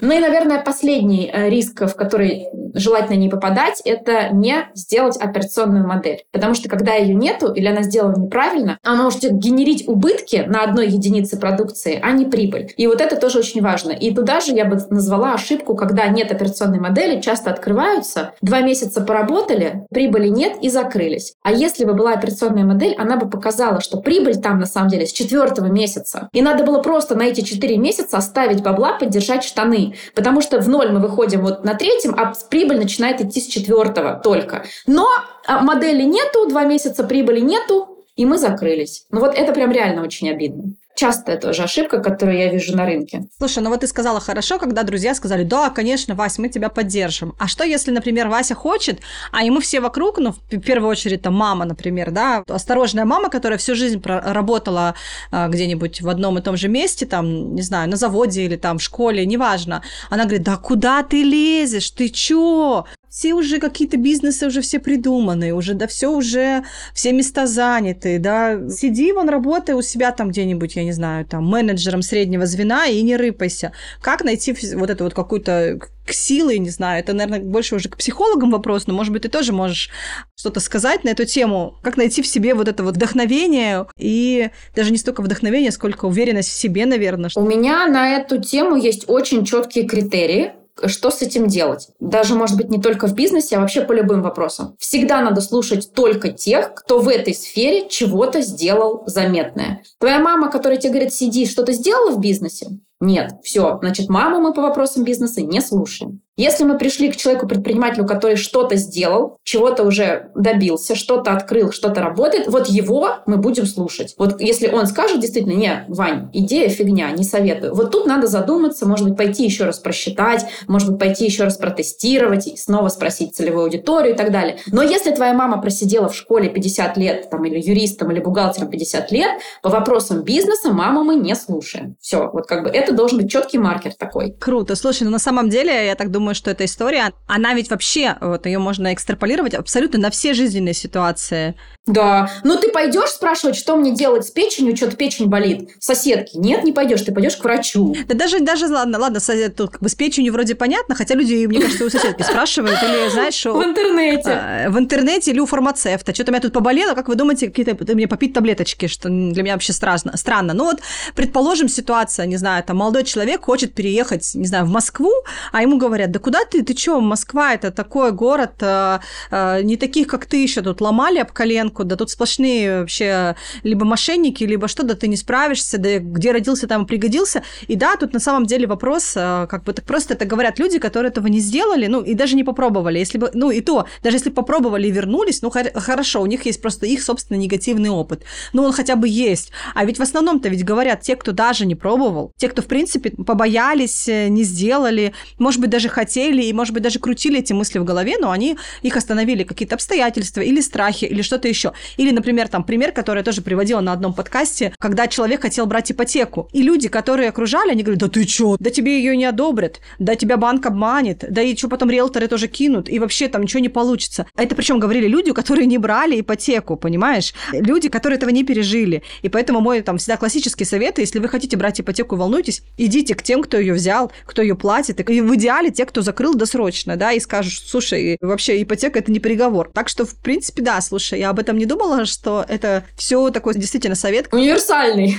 Ну и, наверное, последний э, риск, в который желательно не попадать, это не сделать операционную модель. Потому что когда ее нету или она сделана неправильно, она может генерить убытки на одной единице продукции, а не прибыль. И вот это тоже очень важно. И туда же я бы назвала ошибку, когда нет операционной модели, часто открываются, два месяца поработали, прибыли нет и закрылись. А если бы была операционная модель, она бы показала, что прибыль там на самом деле с четвертого месяца. И надо было просто на эти четыре месяца оставить бабла, поддержать штаны. Потому что в ноль мы выходим вот на третьем, а прибыль начинает идти с четвертого только. Но а, модели нету, два месяца прибыли нету, и мы закрылись. Ну вот это прям реально очень обидно частая тоже ошибка, которую я вижу на рынке. Слушай, ну вот ты сказала хорошо, когда друзья сказали, да, конечно, Вась, мы тебя поддержим. А что, если, например, Вася хочет, а ему все вокруг, ну, в первую очередь, там, мама, например, да, осторожная мама, которая всю жизнь работала а, где-нибудь в одном и том же месте, там, не знаю, на заводе или там в школе, неважно. Она говорит, да куда ты лезешь, ты чё? Все уже какие-то бизнесы уже все придуманы, уже да все уже, все места заняты, да, сиди вон, работай у себя там где-нибудь, я не знаю, там, менеджером среднего звена и не рыпайся. Как найти вот эту вот какую-то к силы, не знаю, это, наверное, больше уже к психологам вопрос, но, может быть, ты тоже можешь что-то сказать на эту тему, как найти в себе вот это вот вдохновение и даже не столько вдохновение, сколько уверенность в себе, наверное. У меня на эту тему есть очень четкие критерии, что с этим делать. Даже, может быть, не только в бизнесе, а вообще по любым вопросам. Всегда надо слушать только тех, кто в этой сфере чего-то сделал заметное. Твоя мама, которая тебе говорит, сиди, что-то сделала в бизнесе? Нет, все, значит, маму мы по вопросам бизнеса не слушаем. Если мы пришли к человеку-предпринимателю, который что-то сделал, чего-то уже добился, что-то открыл, что-то работает, вот его мы будем слушать. Вот если он скажет действительно, не, Вань, идея фигня, не советую. Вот тут надо задуматься, может быть, пойти еще раз просчитать, может быть, пойти еще раз протестировать, и снова спросить целевую аудиторию и так далее. Но если твоя мама просидела в школе 50 лет, там, или юристом, или бухгалтером 50 лет, по вопросам бизнеса маму мы не слушаем. Все, вот как бы это должен быть четкий маркер такой. Круто. Слушай, ну на самом деле, я так думаю, думаю, что эта история, она ведь вообще, вот ее можно экстраполировать абсолютно на все жизненные ситуации. Да. Ну, ты пойдешь спрашивать, что мне делать с печенью, что-то печень болит. Соседки. Нет, не пойдешь, ты пойдешь к врачу. Да даже, даже ладно, ладно, тут как бы с печенью вроде понятно, хотя люди, мне кажется, у соседки спрашивают, или, знаешь, что... В интернете. А, в интернете или у фармацевта. Что-то у меня тут поболело, как вы думаете, какие-то мне попить таблеточки, что для меня вообще странно. странно. Ну вот, предположим, ситуация, не знаю, там молодой человек хочет переехать, не знаю, в Москву, а ему говорят, да куда ты, ты чё, Москва это такой город, э, э, не таких, как ты еще тут ломали об коленку, да тут сплошные вообще либо мошенники, либо что, да ты не справишься, да где родился, там и пригодился. И да, тут на самом деле вопрос, э, как бы так просто это говорят люди, которые этого не сделали, ну и даже не попробовали. Если бы, ну и то, даже если попробовали и вернулись, ну хорошо, у них есть просто их собственный негативный опыт. Но он хотя бы есть. А ведь в основном-то ведь говорят те, кто даже не пробовал, те, кто в принципе побоялись, э, не сделали, может быть, даже хотели и, может быть, даже крутили эти мысли в голове, но они их остановили какие-то обстоятельства или страхи, или что-то еще. Или, например, там пример, который я тоже приводила на одном подкасте, когда человек хотел брать ипотеку, и люди, которые окружали, они говорят, да ты чё, да тебе ее не одобрят, да тебя банк обманет, да и что потом риэлторы тоже кинут, и вообще там ничего не получится. Это причем говорили люди, которые не брали ипотеку, понимаешь? Люди, которые этого не пережили. И поэтому мой там всегда классический совет, если вы хотите брать ипотеку и волнуетесь, идите к тем, кто ее взял, кто ее платит, и в идеале те, кто закрыл досрочно, да, и скажут, слушай, вообще ипотека это не приговор. Так что, в принципе, да, слушай, я об этом не думала, что это все такой действительно совет. Универсальный.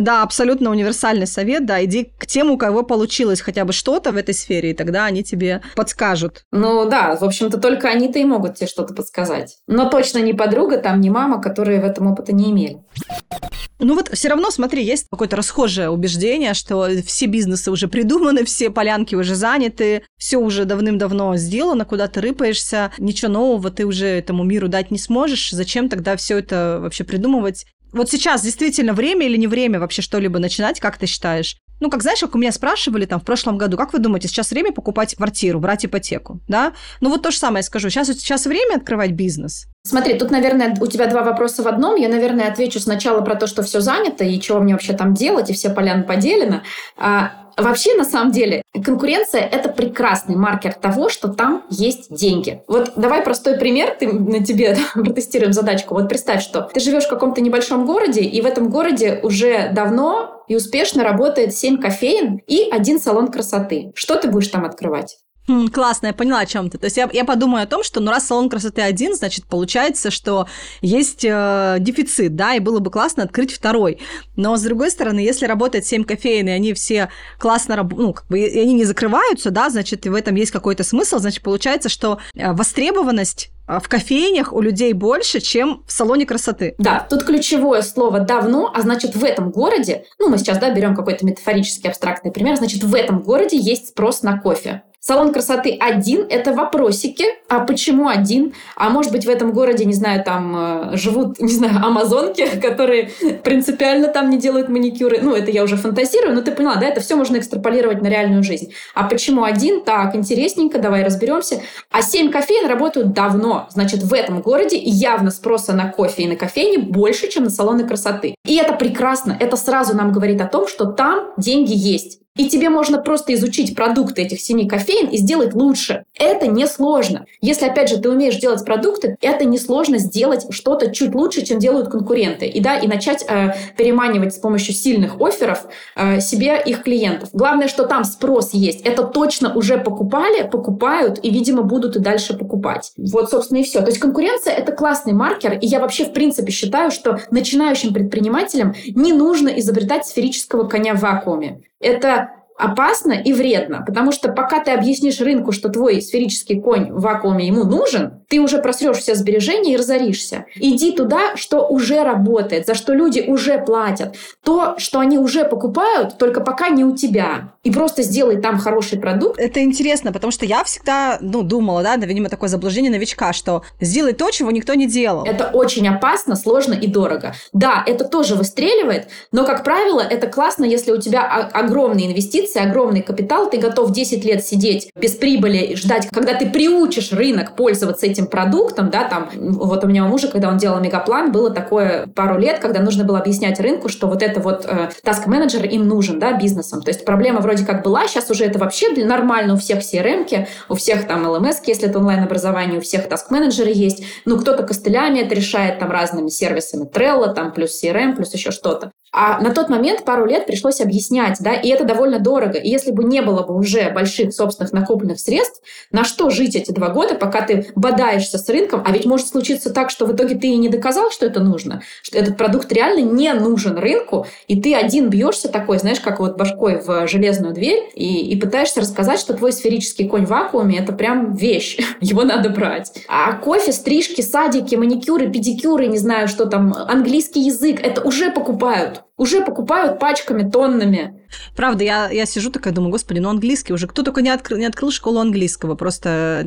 Да, абсолютно универсальный совет, да, иди к тем, у кого получилось хотя бы что-то в этой сфере, и тогда они тебе подскажут. Ну да, в общем-то, только они-то и могут тебе что-то подсказать. Но точно не подруга, там, не мама, которые в этом опыта не имели. Ну вот все равно, смотри, есть какое-то расхожее убеждение, что все бизнесы уже придуманы, все полянки уже заняты, все уже давным-давно сделано, куда ты рыпаешься, ничего нового ты уже этому миру дать не сможешь. Зачем тогда все это вообще придумывать? Вот сейчас действительно время или не время вообще что-либо начинать, как ты считаешь? Ну, как знаешь, как у меня спрашивали там в прошлом году, как вы думаете, сейчас время покупать квартиру, брать ипотеку, да? Ну, вот то же самое скажу. Сейчас, сейчас время открывать бизнес. Смотри, тут, наверное, у тебя два вопроса в одном. Я, наверное, отвечу сначала про то, что все занято и чего мне вообще там делать, и все поляны поделены. А, Вообще, на самом деле, конкуренция – это прекрасный маркер того, что там есть деньги. Вот давай простой пример, ты, на тебе протестируем задачку. Вот представь, что ты живешь в каком-то небольшом городе, и в этом городе уже давно и успешно работает 7 кофеин и один салон красоты. Что ты будешь там открывать? Классно, я поняла, о чем ты. То есть я, я подумаю о том, что ну раз салон красоты один, значит, получается, что есть э, дефицит, да, и было бы классно открыть второй. Но с другой стороны, если работает 7 кофеин, и они все классно работают, ну, как бы, и они не закрываются, да, значит, в этом есть какой-то смысл, значит, получается, что э, востребованность э, в кофейнях у людей больше, чем в салоне красоты. Да, тут ключевое слово «давно», а значит, в этом городе, ну, мы сейчас, да, берем какой-то метафорический абстрактный пример, значит, в этом городе есть спрос на кофе. Салон красоты один – это вопросики. А почему один? А может быть, в этом городе, не знаю, там э, живут, не знаю, амазонки, которые принципиально там не делают маникюры. Ну, это я уже фантазирую, но ты поняла, да, это все можно экстраполировать на реальную жизнь. А почему один? Так, интересненько, давай разберемся. А семь кофеин работают давно. Значит, в этом городе явно спроса на кофе и на кофейни больше, чем на салоны красоты. И это прекрасно. Это сразу нам говорит о том, что там деньги есть. И тебе можно просто изучить продукты этих семи кофеин и сделать лучше. Это несложно. Если, опять же, ты умеешь делать продукты, это несложно сделать что-то чуть лучше, чем делают конкуренты. И, да, и начать э, переманивать с помощью сильных офферов э, себе их клиентов. Главное, что там спрос есть. Это точно уже покупали, покупают и, видимо, будут и дальше покупать. Вот, собственно, и все. То есть конкуренция — это классный маркер. И я вообще, в принципе, считаю, что начинающим предпринимателям не нужно изобретать сферического коня в вакууме. Это опасно и вредно, потому что пока ты объяснишь рынку, что твой сферический конь в вакууме ему нужен, ты уже просрешь все сбережения и разоришься. Иди туда, что уже работает, за что люди уже платят. То, что они уже покупают, только пока не у тебя. И просто сделай там хороший продукт. Это интересно, потому что я всегда ну, думала, да, видимо, такое заблуждение новичка, что сделай то, чего никто не делал. Это очень опасно, сложно и дорого. Да, это тоже выстреливает, но, как правило, это классно, если у тебя огромные инвестиции, инвестиции, огромный капитал, ты готов 10 лет сидеть без прибыли и ждать, когда ты приучишь рынок пользоваться этим продуктом, да, там, вот у меня у мужа, когда он делал мегаплан, было такое пару лет, когда нужно было объяснять рынку, что вот это вот э, task-менеджер им нужен, да, бизнесом. То есть проблема вроде как была, сейчас уже это вообще нормально у всех CRM-ки, у всех там LMS, если это онлайн-образование, у всех task-менеджеры есть, ну, кто-то костылями это решает там разными сервисами, Trello, там, плюс CRM, плюс еще что-то. А на тот момент пару лет пришлось объяснять, да, и это довольно дорого. И если бы не было бы уже больших собственных накопленных средств, на что жить эти два года, пока ты бодаешься с рынком? А ведь может случиться так, что в итоге ты и не доказал, что это нужно, что этот продукт реально не нужен рынку, и ты один бьешься такой, знаешь, как вот башкой в железную дверь, и, и пытаешься рассказать, что твой сферический конь в вакууме — это прям вещь, его надо брать. А кофе, стрижки, садики, маникюры, педикюры, не знаю, что там, английский язык — это уже покупают уже покупают пачками, тоннами. Правда, я, я сижу такая, думаю, господи, ну английский уже, кто только не открыл, не открыл школу английского, просто,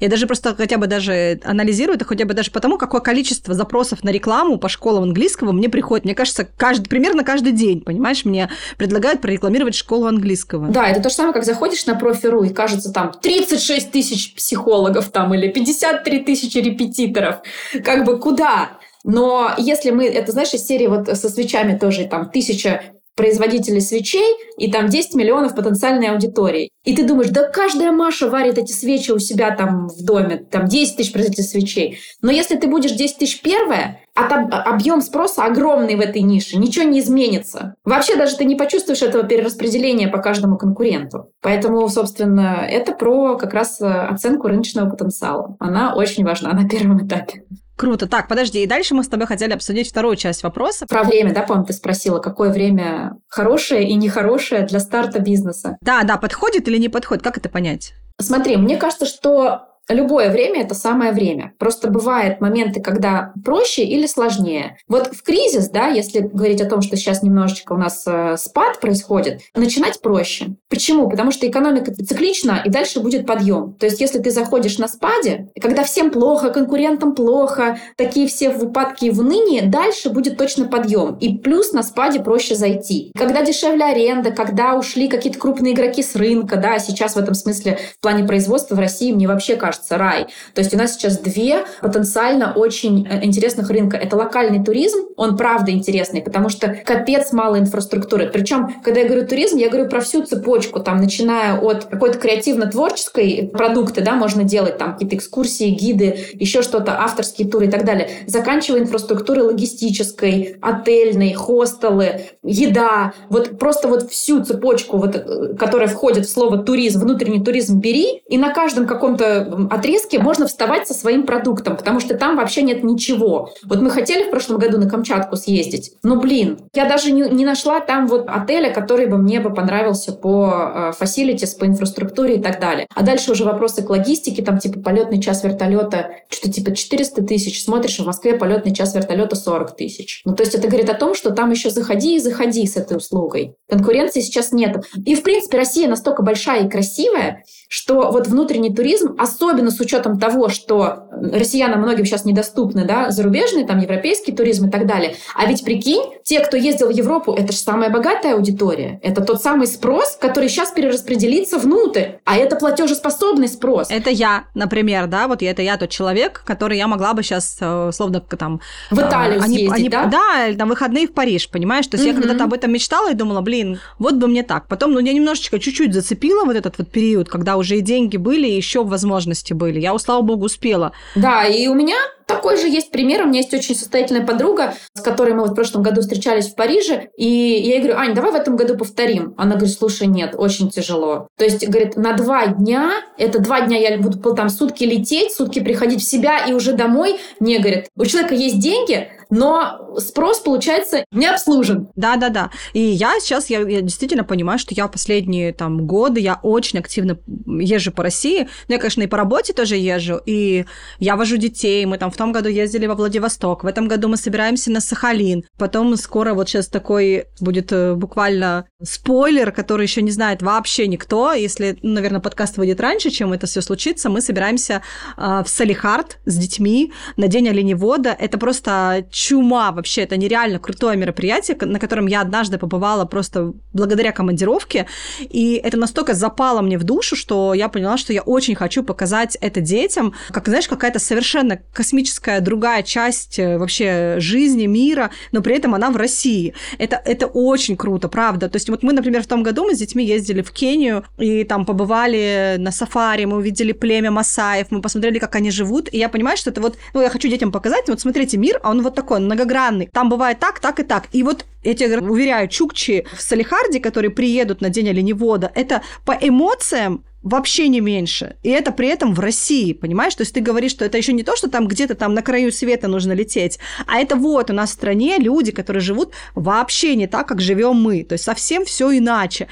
я даже просто хотя бы даже анализирую это хотя бы даже потому, какое количество запросов на рекламу по школам английского мне приходит, мне кажется, каждый, примерно каждый день, понимаешь, мне предлагают прорекламировать школу английского. Да, это то же самое, как заходишь на профи.ру и кажется там 36 тысяч психологов там или 53 тысячи репетиторов, как бы куда? Но если мы, это знаешь, из серии вот со свечами тоже, там, тысяча производителей свечей и там 10 миллионов потенциальной аудитории. И ты думаешь, да каждая Маша варит эти свечи у себя там в доме, там 10 тысяч производителей свечей. Но если ты будешь 10 тысяч первая, а там объем спроса огромный в этой нише, ничего не изменится. Вообще даже ты не почувствуешь этого перераспределения по каждому конкуренту. Поэтому, собственно, это про как раз э, оценку рыночного потенциала. Она очень важна на первом этапе. Круто. Так, подожди, и дальше мы с тобой хотели обсудить вторую часть вопроса. Про время, да, по-моему, ты спросила, какое время хорошее и нехорошее для старта бизнеса. Да, да, подходит или не подходит, как это понять? Смотри, мне кажется, что Любое время – это самое время. Просто бывают моменты, когда проще или сложнее. Вот в кризис, да, если говорить о том, что сейчас немножечко у нас э, спад происходит, начинать проще. Почему? Потому что экономика циклична, и дальше будет подъем. То есть если ты заходишь на спаде, когда всем плохо, конкурентам плохо, такие все в упадке и в унынии, дальше будет точно подъем. И плюс на спаде проще зайти. Когда дешевле аренда, когда ушли какие-то крупные игроки с рынка, да, сейчас в этом смысле в плане производства в России мне вообще кажется, кажется, рай. То есть у нас сейчас две потенциально очень э, интересных рынка. Это локальный туризм, он правда интересный, потому что капец мало инфраструктуры. Причем, когда я говорю туризм, я говорю про всю цепочку, там, начиная от какой-то креативно-творческой продукты, да, можно делать там какие-то экскурсии, гиды, еще что-то, авторские туры и так далее, заканчивая инфраструктурой логистической, отельной, хостелы, еда, вот просто вот всю цепочку, вот, э, которая входит в слово туризм, внутренний туризм бери, и на каждом каком-то отрезке можно вставать со своим продуктом, потому что там вообще нет ничего. Вот мы хотели в прошлом году на Камчатку съездить, но, блин, я даже не, не нашла там вот отеля, который бы мне бы понравился по фасилитис, по инфраструктуре и так далее. А дальше уже вопросы к логистике, там типа полетный час вертолета, что-то типа 400 тысяч, смотришь, в Москве полетный час вертолета 40 тысяч. Ну, то есть это говорит о том, что там еще заходи и заходи с этой услугой. Конкуренции сейчас нет. И, в принципе, Россия настолько большая и красивая, что вот внутренний туризм, особенно с учетом того, что россиянам многим сейчас недоступны, да, зарубежный, там, европейский туризм и так далее. А ведь прикинь, те, кто ездил в Европу, это же самая богатая аудитория. Это тот самый спрос, который сейчас перераспределится внутрь. А это платежеспособный спрос. Это я, например, да, вот это я тот человек, который я могла бы сейчас, э, условно, там... В Италию они, съездить, они, да? Да, там выходные в Париж, понимаешь? То есть угу. я когда-то об этом мечтала и думала, блин, вот бы мне так. Потом, ну, я немножечко чуть-чуть зацепила вот этот вот период, когда уже и деньги были, и еще возможности были. Я, слава богу, успела. Да, и у меня такой же есть пример. У меня есть очень состоятельная подруга, с которой мы вот в прошлом году встречались в Париже. И я ей говорю, Ань, давай в этом году повторим. Она говорит, слушай, нет, очень тяжело. То есть, говорит, на два дня, это два дня я буду там сутки лететь, сутки приходить в себя и уже домой. Не, говорит, у человека есть деньги, но спрос, получается, не обслужен. Да-да-да. И я сейчас, я, я действительно понимаю, что я последние там годы, я очень активно езжу по России. Ну, я, конечно, и по работе тоже езжу, и я вожу детей, мы там в том году ездили во Владивосток, в этом году мы собираемся на Сахалин. Потом скоро вот сейчас такой будет э, буквально спойлер, который еще не знает вообще никто. Если, ну, наверное, подкаст выйдет раньше, чем это все случится, мы собираемся э, в Салихард с детьми на День оленевода. Это просто чума вообще, это нереально крутое мероприятие, на котором я однажды побывала просто благодаря командировке, и это настолько запало мне в душу, что я поняла, что я очень хочу показать это детям, как, знаешь, какая-то совершенно космическая другая часть э, вообще жизни, мира, но при этом она в России. Это, это очень круто, правда. То есть вот мы, например, в том году мы с детьми ездили в Кению, и там побывали на сафари, мы увидели племя масаев, мы посмотрели, как они живут, и я понимаю, что это вот, ну, я хочу детям показать, вот смотрите, мир, а он вот такой такой многогранный. Там бывает так, так и так. И вот я тебе уверяю, чукчи в Салихарде, которые приедут на день оленевода, это по эмоциям вообще не меньше. И это при этом в России, понимаешь? То есть ты говоришь, что это еще не то, что там где-то там на краю света нужно лететь, а это вот у нас в стране люди, которые живут вообще не так, как живем мы. То есть совсем все иначе.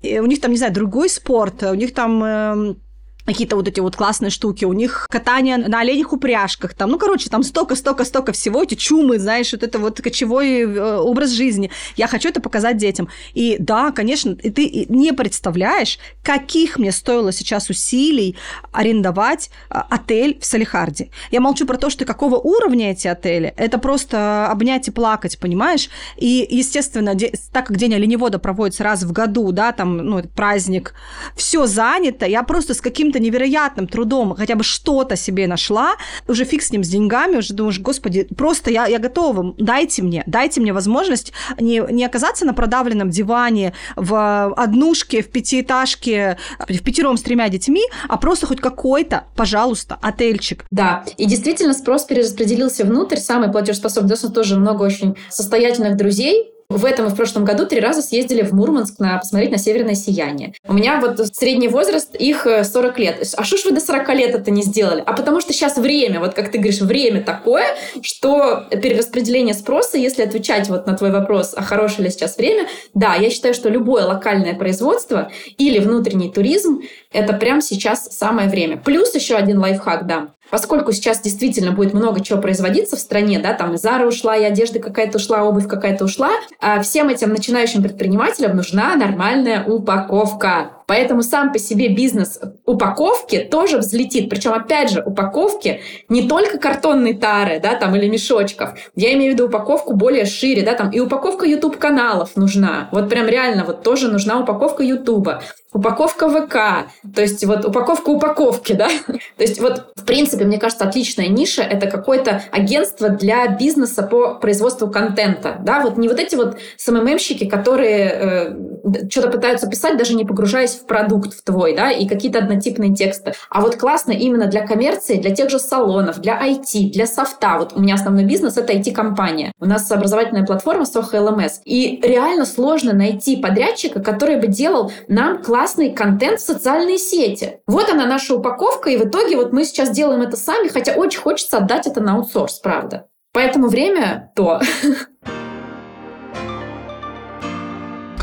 И у них там, не знаю, другой спорт, у них там э, какие-то вот эти вот классные штуки, у них катание на оленях упряжках, там, ну, короче, там столько-столько-столько всего, эти чумы, знаешь, вот это вот кочевой э, образ жизни. Я хочу это показать детям. И да, конечно, и ты не представляешь, каких мне стоило сейчас усилий арендовать э, отель в Салихарде. Я молчу про то, что какого уровня эти отели, это просто обнять и плакать, понимаешь? И, естественно, так как День оленевода проводится раз в году, да, там, ну, праздник, все занято, я просто с каким-то каким-то невероятным трудом хотя бы что-то себе нашла, уже фиг с ним, с деньгами, уже думаешь, господи, просто я, я готова, дайте мне, дайте мне возможность не, не оказаться на продавленном диване в однушке, в пятиэтажке, в пятером с тремя детьми, а просто хоть какой-то, пожалуйста, отельчик. Да, и действительно спрос перераспределился внутрь, самый платежеспособный, у тоже много очень состоятельных друзей, в этом и в прошлом году три раза съездили в Мурманск на посмотреть на северное сияние. У меня вот средний возраст их 40 э, лет. А что ж вы до 40 лет это не сделали? А потому что сейчас время, вот как ты говоришь, время такое, что перераспределение спроса, если отвечать вот на твой вопрос, а хорошее ли сейчас время, да, я считаю, что любое локальное производство или внутренний туризм это прямо сейчас самое время. Плюс еще один лайфхак дам. Поскольку сейчас действительно будет много чего производиться в стране, да, там и Зара ушла, и одежда какая-то ушла, обувь какая-то ушла, всем этим начинающим предпринимателям нужна нормальная упаковка. Поэтому сам по себе бизнес упаковки тоже взлетит. Причем, опять же, упаковки не только картонной тары, да, там, или мешочков. Я имею в виду упаковку более шире, да, там, и упаковка YouTube-каналов нужна. Вот прям реально вот тоже нужна упаковка YouTube упаковка ВК, то есть вот упаковка упаковки, да. То есть вот, в принципе, мне кажется, отличная ниша — это какое-то агентство для бизнеса по производству контента, да, вот не вот эти вот СММщики, которые э, что-то пытаются писать, даже не погружаясь в продукт в твой, да, и какие-то однотипные тексты. А вот классно именно для коммерции, для тех же салонов, для IT, для софта. Вот у меня основной бизнес — это IT-компания. У нас образовательная платформа Soho LMS. И реально сложно найти подрядчика, который бы делал нам класс классный контент в социальные сети. Вот она наша упаковка, и в итоге вот мы сейчас делаем это сами, хотя очень хочется отдать это на аутсорс, правда. Поэтому время то.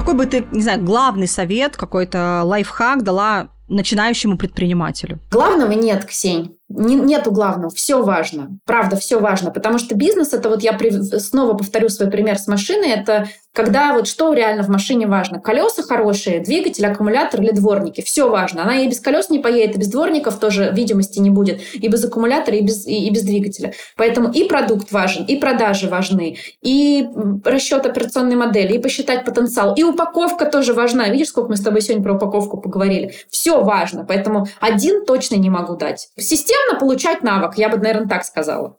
Какой бы ты, не знаю, главный совет, какой-то лайфхак дала начинающему предпринимателю? Главного нет, Ксень. Не, нету главного, все важно. Правда, все важно. Потому что бизнес это вот я при, снова повторю свой пример с машиной, это когда вот что реально в машине важно. Колеса хорошие, двигатель, аккумулятор или дворники. Все важно. Она и без колес не поедет, и без дворников тоже видимости не будет, и без аккумулятора, и без, и, и без двигателя. Поэтому и продукт важен, и продажи важны, и расчет операционной модели, и посчитать потенциал, и упаковка тоже важна. Видишь, сколько мы с тобой сегодня про упаковку поговорили? Все важно. Поэтому один точно не могу дать. Система постепенно получать навык, я бы, наверное, так сказала.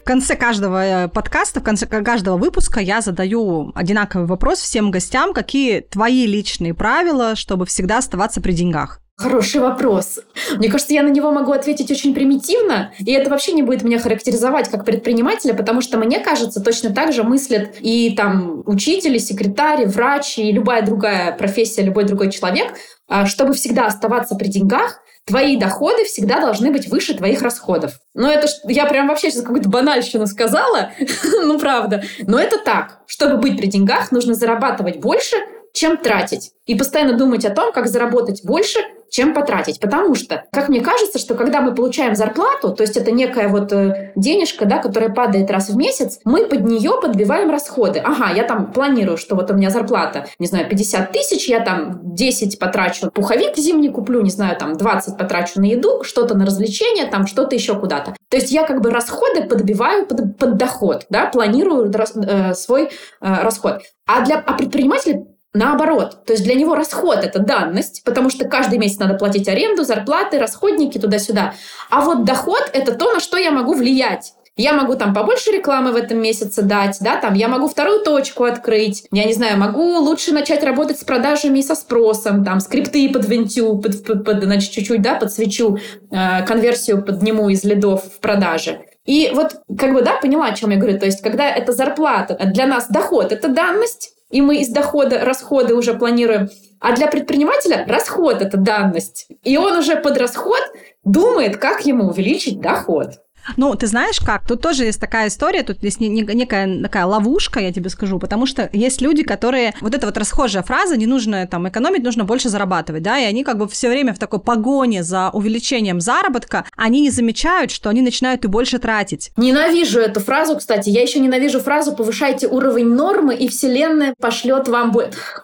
В конце каждого э, подкаста, в конце каждого выпуска я задаю одинаковый вопрос всем гостям. Какие твои личные правила, чтобы всегда оставаться при деньгах? Хороший вопрос. Мне кажется, я на него могу ответить очень примитивно, и это вообще не будет меня характеризовать как предпринимателя, потому что мне кажется, точно так же мыслят и там учители, секретари, врачи, и любая другая профессия, любой другой человек, а, чтобы всегда оставаться при деньгах, твои доходы всегда должны быть выше твоих расходов. Ну, это я прям вообще сейчас какую-то банальщину сказала, ну, правда. Но это так. Чтобы быть при деньгах, нужно зарабатывать больше, чем тратить. И постоянно думать о том, как заработать больше, чем потратить. Потому что, как мне кажется, что когда мы получаем зарплату, то есть это некая вот э, денежка, да, которая падает раз в месяц, мы под нее подбиваем расходы. Ага, я там планирую, что вот у меня зарплата, не знаю, 50 тысяч, я там 10 потрачу пуховик зимний куплю, не знаю, там 20 потрачу на еду, что-то на развлечения, там что-то еще куда-то. То есть я как бы расходы подбиваю под, под доход, да, планирую э, свой э, расход. А для а предпринимателя Наоборот, то есть для него расход – это данность, потому что каждый месяц надо платить аренду, зарплаты, расходники туда-сюда. А вот доход – это то, на что я могу влиять. Я могу там побольше рекламы в этом месяце дать, да, там я могу вторую точку открыть, я не знаю, могу лучше начать работать с продажами и со спросом, там скрипты подвинтю, под, под, под, значит, чуть-чуть, да, подсвечу, э, конверсию подниму из лидов в продаже. И вот, как бы, да, поняла, о чем я говорю. То есть, когда это зарплата, для нас доход — это данность, и мы из дохода расходы уже планируем. А для предпринимателя расход — это данность. И он уже под расход думает, как ему увеличить доход. Ну, ты знаешь как? Тут тоже есть такая история, тут есть некая такая ловушка, я тебе скажу, потому что есть люди, которые... Вот эта вот расхожая фраза, не нужно там экономить, нужно больше зарабатывать, да, и они как бы все время в такой погоне за увеличением заработка, они не замечают, что они начинают и больше тратить. Ненавижу эту фразу, кстати. Я еще ненавижу фразу «повышайте уровень нормы, и вселенная пошлет вам...»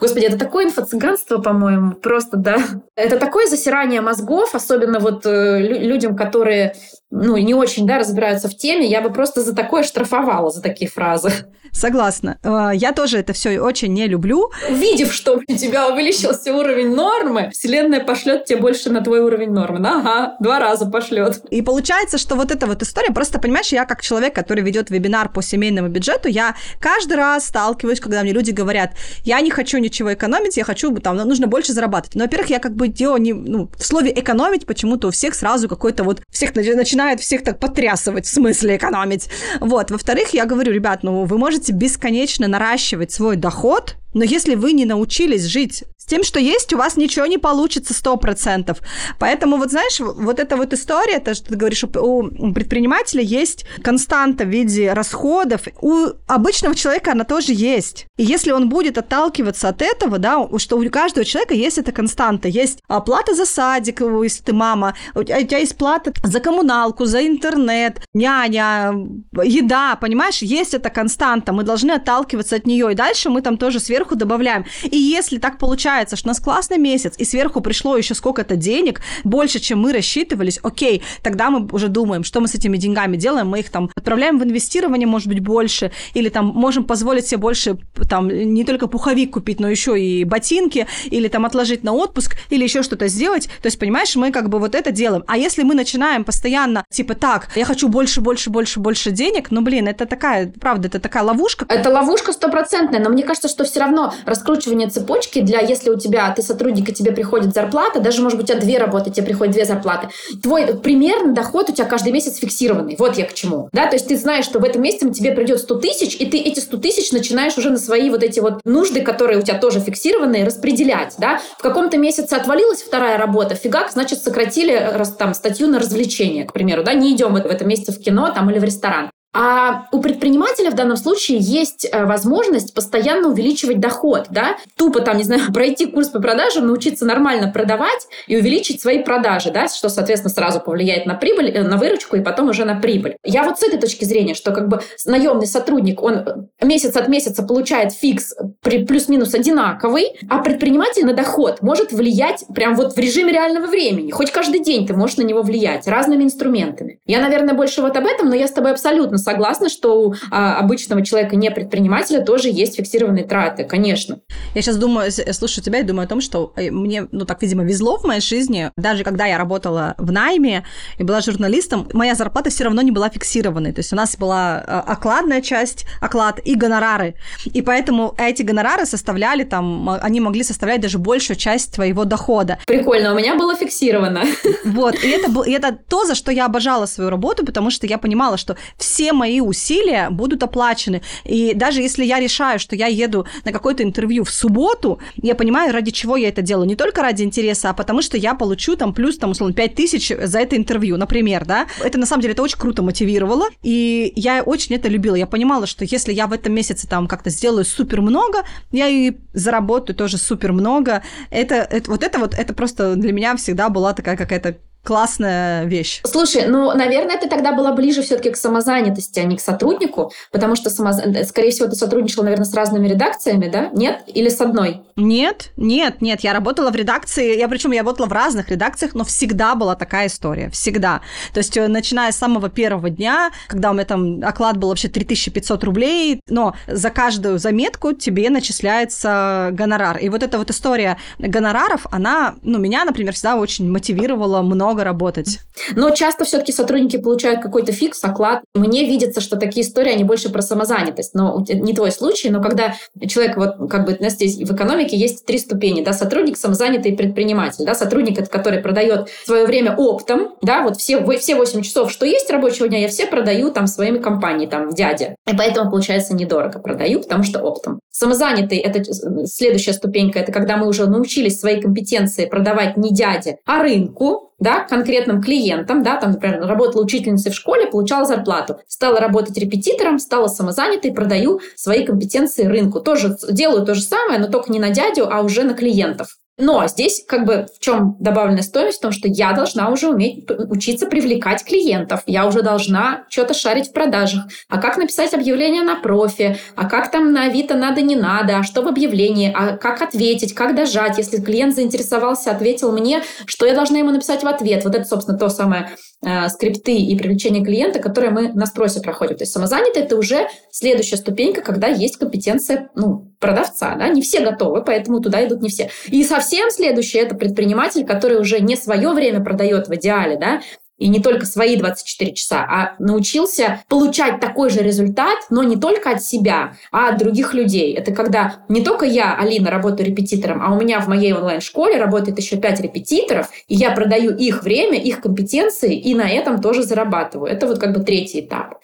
Господи, это такое инфо-цыганство, по-моему, просто, да. Это такое засирание мозгов, особенно вот э, людям, которые ну, не очень, да, разбираются в теме, я бы просто за такое штрафовала, за такие фразы. Согласна. А, я тоже это все очень не люблю. Увидев, что у тебя увеличился уровень нормы, Вселенная пошлет тебе больше на твой уровень нормы. Ага, два раза пошлет. И получается, что вот эта вот история, просто понимаешь, я как человек, который ведет вебинар по семейному бюджету, я каждый раз сталкиваюсь, когда мне люди говорят, я не хочу ничего экономить, я хочу, там, нужно больше зарабатывать. Но, во-первых, я как бы делаю не, ну, в слове экономить почему-то у всех сразу какой-то вот, всех начинает всех так потрясывать, в смысле экономить. Вот. Во-вторых, я говорю, ребят, ну, вы можете бесконечно наращивать свой доход, но если вы не научились жить тем, что есть, у вас ничего не получится 100%. Поэтому, вот знаешь, вот эта вот история, то, что ты говоришь, у предпринимателя есть константа в виде расходов. У обычного человека она тоже есть. И если он будет отталкиваться от этого, да, что у каждого человека есть эта константа. Есть оплата за садик, если ты мама, у тебя есть плата за коммуналку, за интернет, няня, еда, понимаешь? Есть эта константа. Мы должны отталкиваться от нее. И дальше мы там тоже сверху добавляем. И если так получается, что у нас классный месяц, и сверху пришло еще сколько-то денег, больше, чем мы рассчитывались, окей, тогда мы уже думаем, что мы с этими деньгами делаем, мы их там отправляем в инвестирование, может быть, больше, или там можем позволить себе больше, там, не только пуховик купить, но еще и ботинки, или там отложить на отпуск, или еще что-то сделать. То есть, понимаешь, мы как бы вот это делаем. А если мы начинаем постоянно, типа, так, я хочу больше, больше, больше, больше денег, ну, блин, это такая, правда, это такая ловушка. Это ловушка стопроцентная, но мне кажется, что все равно раскручивание цепочки для, если у тебя, ты сотрудник, и тебе приходит зарплата, даже, может быть, у тебя две работы, тебе приходят две зарплаты, твой примерно доход у тебя каждый месяц фиксированный. Вот я к чему. Да, то есть ты знаешь, что в этом месяце тебе придет 100 тысяч, и ты эти 100 тысяч начинаешь уже на свои вот эти вот нужды, которые у тебя тоже фиксированные, распределять, да. В каком-то месяце отвалилась вторая работа, фигак, значит, сократили там статью на развлечение, к примеру, да, не идем в этом месяце в кино там или в ресторан. А у предпринимателя в данном случае есть э, возможность постоянно увеличивать доход, да, тупо там, не знаю, пройти курс по продажам, научиться нормально продавать и увеличить свои продажи, да, что, соответственно, сразу повлияет на прибыль, э, на выручку и потом уже на прибыль. Я вот с этой точки зрения, что как бы наемный сотрудник, он месяц от месяца получает фикс при плюс-минус одинаковый, а предприниматель на доход может влиять прям вот в режиме реального времени. Хоть каждый день ты можешь на него влиять разными инструментами. Я, наверное, больше вот об этом, но я с тобой абсолютно согласна, что у а, обычного человека, не предпринимателя, тоже есть фиксированные траты, конечно. Я сейчас думаю, слушаю тебя и думаю о том, что э, мне, ну так, видимо, везло в моей жизни. Даже когда я работала в найме и была журналистом, моя зарплата все равно не была фиксированной. То есть у нас была э, окладная часть, оклад и гонорары. И поэтому эти гонорары составляли там, они могли составлять даже большую часть твоего дохода. Прикольно, у меня было фиксировано. Вот, и это, и это то, за что я обожала свою работу, потому что я понимала, что все мои усилия будут оплачены. И даже если я решаю, что я еду на какое-то интервью в субботу, я понимаю, ради чего я это делаю. Не только ради интереса, а потому что я получу там плюс, там, условно, 5 тысяч за это интервью, например, да. Это, на самом деле, это очень круто мотивировало, и я очень это любила. Я понимала, что если я в этом месяце там как-то сделаю супер много, я и заработаю тоже супер много. Это, это вот это вот, это просто для меня всегда была такая какая-то классная вещь. Слушай, ну, наверное, ты тогда была ближе все-таки к самозанятости, а не к сотруднику, потому что, самоз... скорее всего, ты сотрудничала, наверное, с разными редакциями, да? Нет? Или с одной? Нет, нет, нет. Я работала в редакции, я причем я работала в разных редакциях, но всегда была такая история, всегда. То есть, э, начиная с самого первого дня, когда у меня там оклад был вообще 3500 рублей, но за каждую заметку тебе начисляется гонорар. И вот эта вот история гонораров, она, ну, меня, например, всегда очень мотивировала много много работать. Но часто все-таки сотрудники получают какой-то фикс, оклад. Мне видится, что такие истории, они больше про самозанятость. Но не твой случай, но когда человек, вот как бы у здесь в экономике есть три ступени, да, сотрудник, самозанятый предприниматель, да, сотрудник, который продает свое время оптом, да, вот все, все 8 часов, что есть рабочего дня, я все продаю там своими компании, там, дядя. И поэтому, получается, недорого продаю, потому что оптом. Самозанятый – это следующая ступенька, это когда мы уже научились свои компетенции продавать не дяде, а рынку, да, конкретным клиентам, да, там, например, работала учительницей в школе, получала зарплату, стала работать репетитором, стала самозанятой, продаю свои компетенции рынку. Тоже делаю то же самое, но только не на дядю, а уже на клиентов. Но здесь как бы в чем добавленная стоимость? В том, что я должна уже уметь учиться привлекать клиентов. Я уже должна что-то шарить в продажах. А как написать объявление на профи? А как там на Авито надо, не надо? А что в объявлении? А как ответить? Как дожать? Если клиент заинтересовался, ответил мне, что я должна ему написать в ответ? Вот это, собственно, то самое э, скрипты и привлечение клиента, которые мы на спросе проходим. То есть самозанятый – это уже следующая ступенька, когда есть компетенция ну, продавца. Да? Не все готовы, поэтому туда идут не все. И совсем следующее – это предприниматель, который уже не свое время продает в идеале, да, и не только свои 24 часа, а научился получать такой же результат, но не только от себя, а от других людей. Это когда не только я, Алина, работаю репетитором, а у меня в моей онлайн-школе работает еще 5 репетиторов, и я продаю их время, их компетенции, и на этом тоже зарабатываю. Это вот как бы третий этап.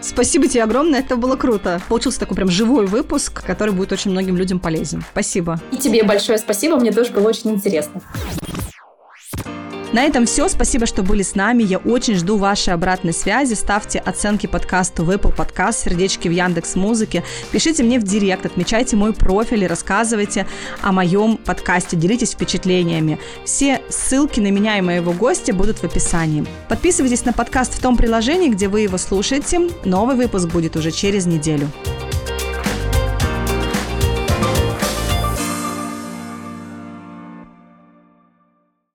Спасибо тебе огромное, это было круто. Получился такой прям живой выпуск, который будет очень многим людям полезен. Спасибо. И тебе большое спасибо, мне тоже было очень интересно. На этом все. Спасибо, что были с нами. Я очень жду вашей обратной связи. Ставьте оценки подкасту в Apple Podcast, сердечки в Яндекс Музыке. Пишите мне в директ, отмечайте мой профиль и рассказывайте о моем подкасте. Делитесь впечатлениями. Все ссылки на меня и моего гостя будут в описании. Подписывайтесь на подкаст в том приложении, где вы его слушаете. Новый выпуск будет уже через неделю.